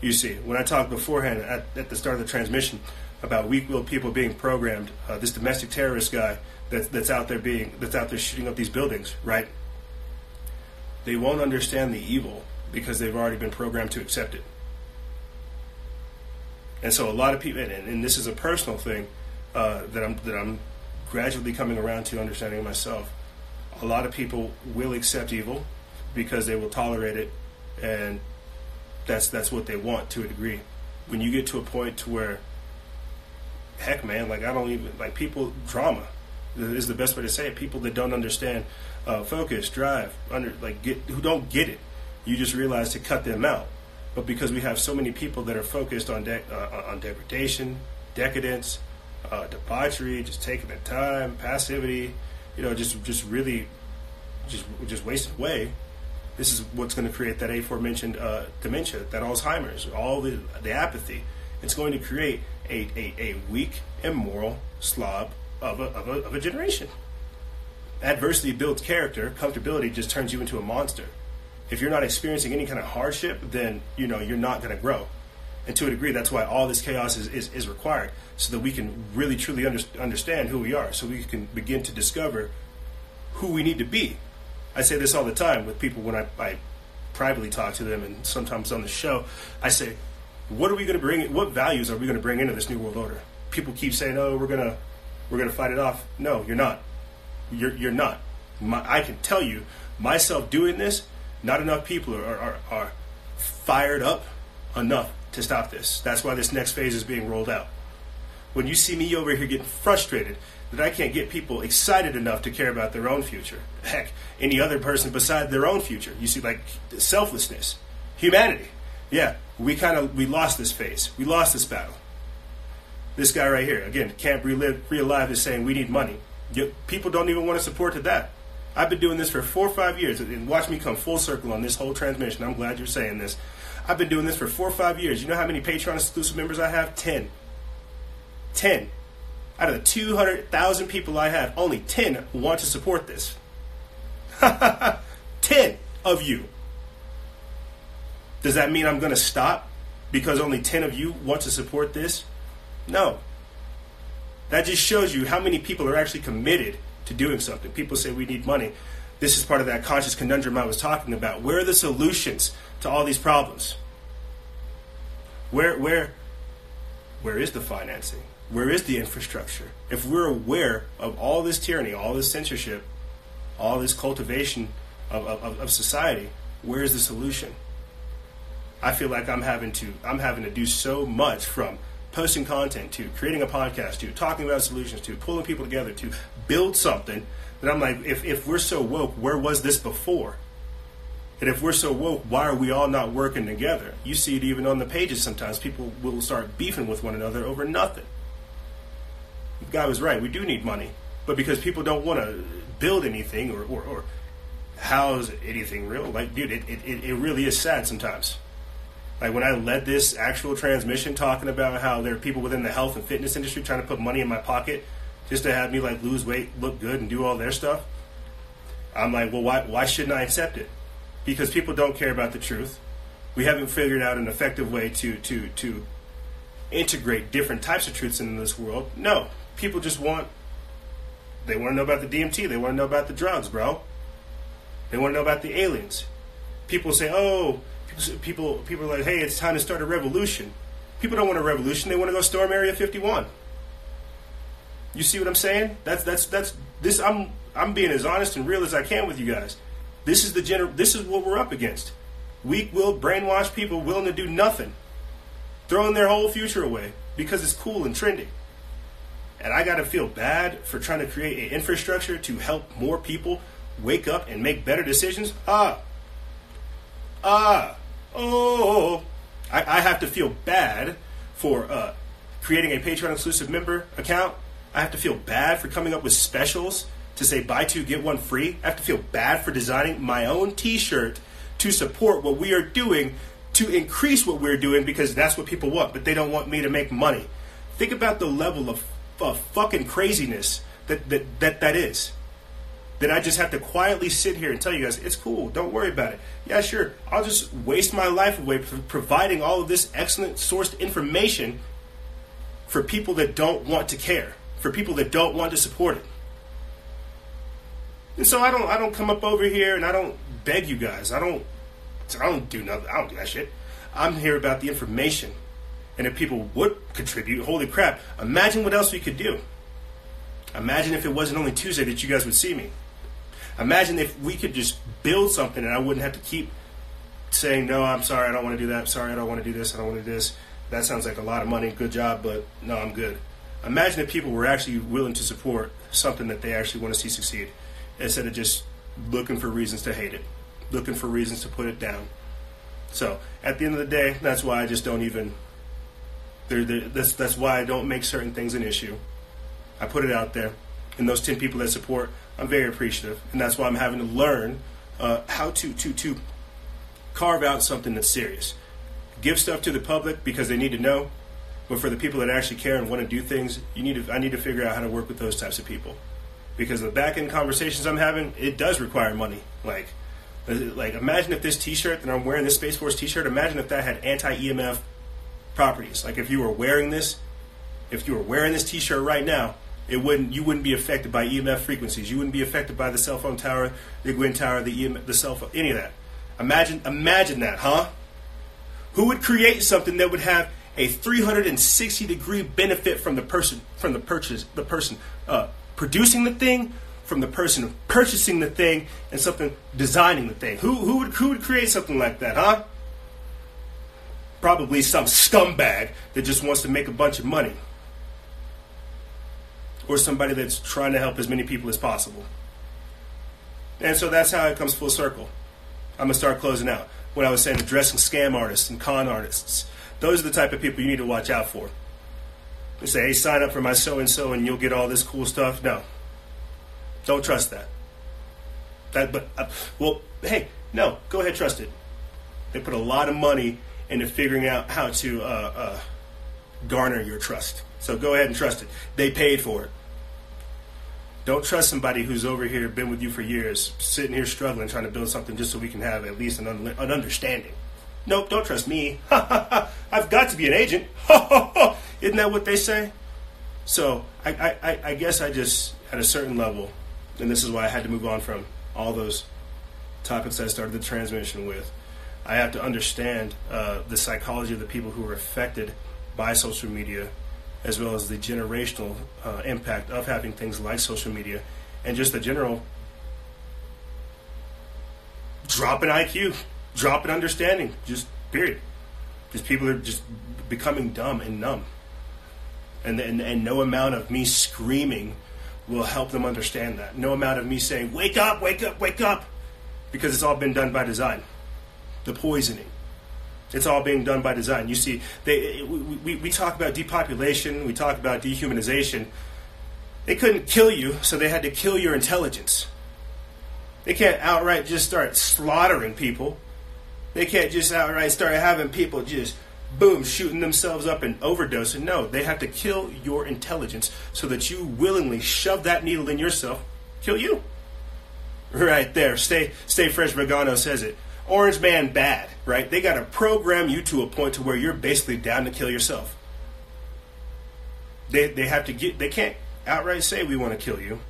You see, when I talked beforehand at, at the start of the transmission about weak-willed people being programmed, uh, this domestic terrorist guy that, that's out there being that's out there shooting up these buildings, right? They won't understand the evil because they've already been programmed to accept it. And so a lot of people, and, and this is a personal thing uh, that I'm that I'm gradually coming around to understanding myself. A lot of people will accept evil because they will tolerate it, and that's that's what they want to a degree. When you get to a point to where, heck, man, like I don't even like people drama is the best way to say it. People that don't understand uh, focus, drive, under like get who don't get it. You just realize to cut them out. But because we have so many people that are focused on de- uh, on degradation, decadence, uh, debauchery, just taking the time, passivity, you know, just just really just just wasted away. This is what's going to create that aforementioned uh, dementia, that Alzheimer's, all the the apathy. It's going to create a, a, a weak, immoral slob of a, of, a, of a generation. Adversity builds character. Comfortability just turns you into a monster. If you're not experiencing any kind of hardship, then you know you're not going to grow. And to a degree, that's why all this chaos is, is, is required, so that we can really truly under, understand who we are, so we can begin to discover who we need to be. I say this all the time with people when I, I privately talk to them, and sometimes on the show. I say, "What are we going to bring? What values are we going to bring into this new world order?" People keep saying, "Oh, we're gonna we're gonna fight it off." No, you're not. You're you're not. My, I can tell you, myself doing this, not enough people are, are, are fired up enough to stop this. That's why this next phase is being rolled out. When you see me over here getting frustrated that I can't get people excited enough to care about their own future, heck, any other person beside their own future, you see, like selflessness, humanity. Yeah, we kind of we lost this phase. We lost this battle. This guy right here, again, Camp Relive, Real Life is saying we need money. People don't even want to support to that. I've been doing this for four or five years, and watch me come full circle on this whole transmission. I'm glad you're saying this. I've been doing this for four or five years. You know how many Patreon exclusive members I have? Ten. Ten. Out of the 200,000 people I have, only 10 want to support this. [laughs] 10 of you. Does that mean I'm going to stop because only 10 of you want to support this? No. That just shows you how many people are actually committed to doing something. People say we need money. This is part of that conscious conundrum I was talking about. Where are the solutions to all these problems? Where where where is the financing? Where is the infrastructure? If we're aware of all this tyranny, all this censorship, all this cultivation of, of, of society, where is the solution? I feel like I'm having to I'm having to do so much from posting content to creating a podcast to talking about solutions to pulling people together to build something that I'm like, if, if we're so woke, where was this before? And if we're so woke, why are we all not working together? You see it even on the pages sometimes. People will start beefing with one another over nothing. The guy was right. We do need money. But because people don't want to build anything or, or, or house anything real, like, dude, it, it, it really is sad sometimes. Like when I led this actual transmission talking about how there are people within the health and fitness industry trying to put money in my pocket just to have me like lose weight, look good, and do all their stuff. I'm like, well, why, why shouldn't I accept it? Because people don't care about the truth. We haven't figured out an effective way to, to, to integrate different types of truths in this world. No, people just want, they want to know about the DMT. They want to know about the drugs, bro. They want to know about the aliens. People say, oh, people, people are like, hey, it's time to start a revolution. People don't want a revolution. They want to go storm Area 51. You see what I'm saying? That's that's that's this. I'm I'm being as honest and real as I can with you guys. This is the gener- This is what we're up against. Weak-willed, brainwashed people willing to do nothing, throwing their whole future away because it's cool and trendy. And I got to feel bad for trying to create an infrastructure to help more people wake up and make better decisions. Ah, ah, oh, I, I have to feel bad for uh, creating a Patreon exclusive member account. I have to feel bad for coming up with specials to say buy two get one free. I have to feel bad for designing my own T-shirt to support what we are doing to increase what we're doing because that's what people want, but they don't want me to make money. Think about the level of, of fucking craziness that, that that that is. That I just have to quietly sit here and tell you guys it's cool. Don't worry about it. Yeah, sure. I'll just waste my life away providing all of this excellent sourced information for people that don't want to care, for people that don't want to support it. And so I don't I don't come up over here and I don't beg you guys. I don't I don't do nothing. I don't do that shit. I'm here about the information. And if people would contribute, holy crap, imagine what else we could do. Imagine if it wasn't only Tuesday that you guys would see me. Imagine if we could just build something and I wouldn't have to keep saying, no, I'm sorry, I don't want to do that. Sorry, I don't want to do this. I don't want to do this. That sounds like a lot of money. Good job, but no, I'm good. Imagine if people were actually willing to support something that they actually want to see succeed instead of just looking for reasons to hate it, looking for reasons to put it down. So at the end of the day, that's why I just don't even. that's that's why I don't make certain things an issue. I put it out there, and those ten people that support, I'm very appreciative, and that's why I'm having to learn uh, how to to to carve out something that's serious. Give stuff to the public because they need to know, but for the people that actually care and want to do things, you need to. I need to figure out how to work with those types of people because the back end conversations I'm having, it does require money. Like, like imagine if this T-shirt that I'm wearing, this Space Force T-shirt, imagine if that had anti-EMF properties. Like if you were wearing this, if you were wearing this T-shirt right now, it wouldn't you wouldn't be affected by EMF frequencies. You wouldn't be affected by the cell phone tower, the Gwyn tower, the the cell phone, any of that. Imagine imagine that, huh? Who would create something that would have a 360 degree benefit from the person from the purchase the person uh, producing the thing from the person purchasing the thing and something designing the thing. Who, who, would, who would create something like that, huh? Probably some scumbag that just wants to make a bunch of money. Or somebody that's trying to help as many people as possible. And so that's how it comes full circle. I'm going to start closing out. What I was saying addressing scam artists and con artists, those are the type of people you need to watch out for They say, hey, sign up for my so and so and you'll get all this cool stuff. No. Don't trust that. That, but, uh, well, hey, no, go ahead, trust it. They put a lot of money into figuring out how to uh, uh, garner your trust. So go ahead and trust it. They paid for it. Don't trust somebody who's over here, been with you for years, sitting here struggling, trying to build something just so we can have at least an, un- an understanding. Nope, don't trust me. [laughs] I've got to be an agent. [laughs] Isn't that what they say? So I, I, I guess I just, at a certain level, and this is why I had to move on from all those topics I started the transmission with, I have to understand uh, the psychology of the people who are affected by social media, as well as the generational uh, impact of having things like social media, and just the general drop in IQ, drop in understanding, just period. Just people are just becoming dumb and numb and, and, and no amount of me screaming will help them understand that. No amount of me saying, wake up, wake up, wake up, because it's all been done by design. The poisoning. It's all being done by design. You see, they, we, we, talk about depopulation, we talk about dehumanization. They couldn't kill you, so they had to kill your intelligence. They can't outright just start slaughtering people. They can't just outright start having people just boom shooting themselves up and overdosing. No, they have to kill your intelligence so that you willingly shove that needle in yourself, kill you. Right there. Stay stay fresh Vegano says it. Orange man bad, right? They got to program you to a point to where you're basically down to kill yourself. They they have to get they can't outright say we want to kill you,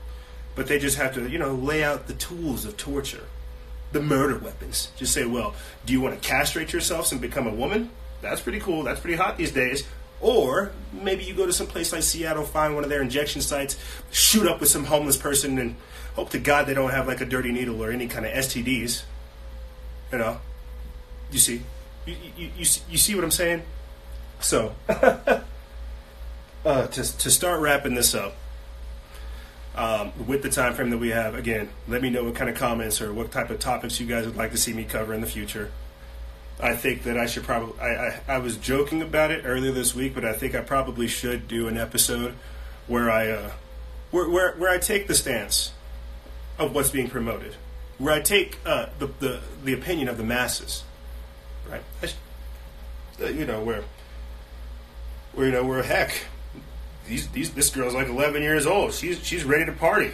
but they just have to, you know, lay out the tools of torture. The murder weapons. Just say, well, do you want to castrate yourselves and become a woman? That's pretty cool. That's pretty hot these days. Or maybe you go to some place like Seattle, find one of their injection sites, shoot up with some homeless person, and hope to God they don't have like a dirty needle or any kind of STDs. You know, you see, you you, you, see, you see what I'm saying? So, [laughs] uh, to to start wrapping this up, um, with the time frame that we have, again, let me know what kind of comments or what type of topics you guys would like to see me cover in the future. I think that I should probably. I, I, I was joking about it earlier this week, but I think I probably should do an episode where I uh, where, where where I take the stance of what's being promoted, where I take uh, the, the the opinion of the masses, right? I, uh, you know where where you know where heck these these this girl's like 11 years old. She's she's ready to party.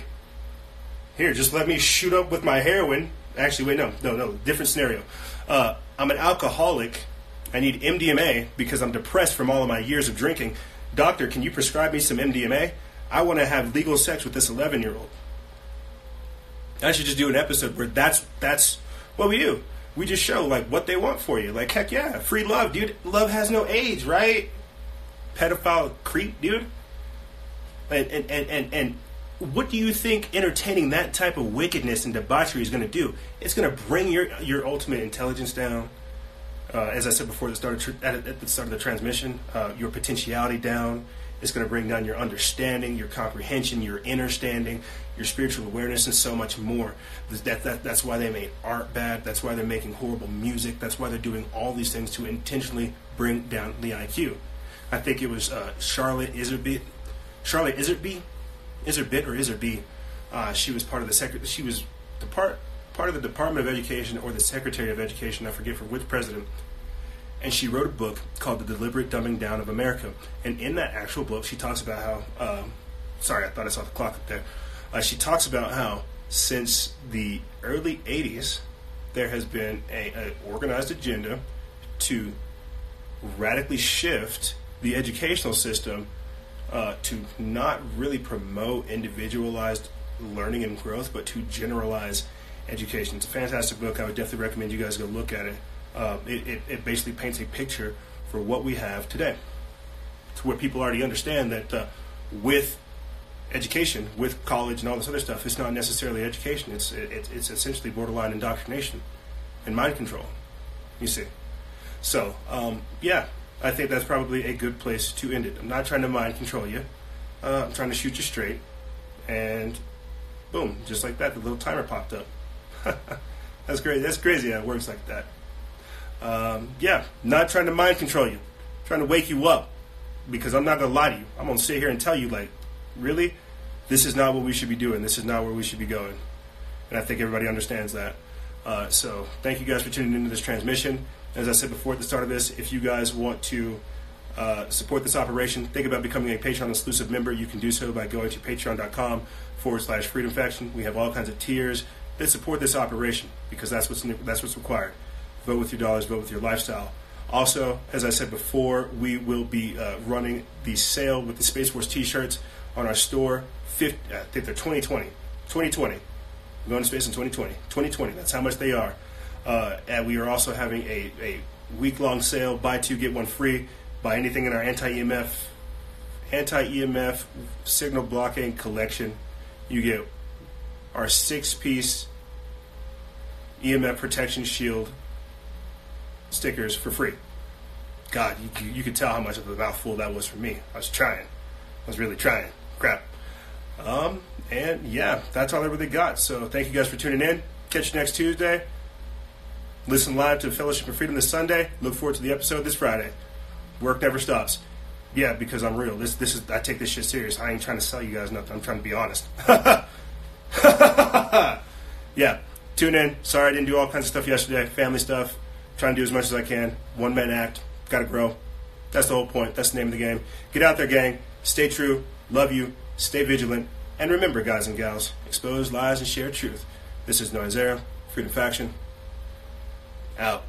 Here, just let me shoot up with my heroin. Actually, wait, no, no, no, different scenario. Uh, I'm an alcoholic. I need MDMA because I'm depressed from all of my years of drinking. Doctor, can you prescribe me some MDMA? I want to have legal sex with this 11 year old. I should just do an episode where that's that's what we do. We just show like what they want for you. Like heck yeah, free love, dude. Love has no age, right? Pedophile creep, dude. And and and and, and what do you think entertaining that type of wickedness and debauchery is going to do? It's going to bring your your ultimate intelligence down. Uh, as I said before, the start of, at, at, the start of the transmission, uh, your potentiality down. It's going to bring down your understanding, your comprehension, your understanding, your spiritual awareness, and so much more. That, that, that's why they made art bad. That's why they're making horrible music. That's why they're doing all these things to intentionally bring down the IQ. I think it was uh, Charlotte Iserby. Charlotte Iserby is her bit or is her B? Uh, she was part of the secret. She was the part part of the Department of Education or the Secretary of Education. I forget for which president. And she wrote a book called The Deliberate Dumbing Down of America. And in that actual book, she talks about how. Um, sorry, I thought I saw the clock up there. Uh, she talks about how since the early '80s, there has been a, a organized agenda to radically shift the educational system uh, to not really promote individualized learning and growth, but to generalize education. It's a fantastic book. I would definitely recommend you guys go look at it. Uh, it, it, it, basically paints a picture for what we have today, to where people already understand that uh, with education, with college and all this other stuff, it's not necessarily education. It's it, it's essentially borderline indoctrination and mind control. You see. So um, yeah, I think that's probably a good place to end it. I'm not trying to mind control you. Uh, I'm trying to shoot you straight. And boom, just like that, the little timer popped up. [laughs] that's great. That's crazy how it works like that. Um, yeah, not trying to mind control you. Trying to wake you up. Because I'm not to lie to you. I'm to sit here and tell you, like, really? This is not what we should be doing. This is not where we should be going. And I think everybody understands that. Uh, so thank you guys for tuning into this transmission. As I said before at the start of this, if you guys want to uh, support this operation, think about becoming a Patreon exclusive member. You can do so by going to patreon.com forward slash freedom faction. We have all kinds of tiers that support this operation because that's what's that's what's required. Vote with your dollars, vote with your lifestyle. Also, as I said before, we will be uh, running the sale with the Space Force t-shirts on our store. 50, I think they're 2020. 2020. We're going to space in 2020. 2020. That's how much they are. Uh, and we are also having a, a week long sale buy two, get one free. Buy anything in our anti EMF anti EMF signal blocking collection. You get our six piece EMF protection shield stickers for free. God, you, you could tell how much of a mouthful that was for me. I was trying. I was really trying. Crap. Um, and yeah, that's all I really got. So thank you guys for tuning in. Catch you next Tuesday. Listen live to Fellowship of Freedom this Sunday. Look forward to the episode this Friday. Work never stops. Yeah, because I'm real. This this is I take this shit serious. I ain't trying to sell you guys nothing. I'm trying to be honest. [laughs] yeah, tune in. Sorry I didn't do all kinds of stuff yesterday. Family stuff. Trying to do as much as I can. One man act. Got to grow. That's the whole point. That's the name of the game. Get out there, gang. Stay true. Love you. Stay vigilant. And remember, guys and gals, expose lies and share truth. This is Noisera, Freedom Faction. Out.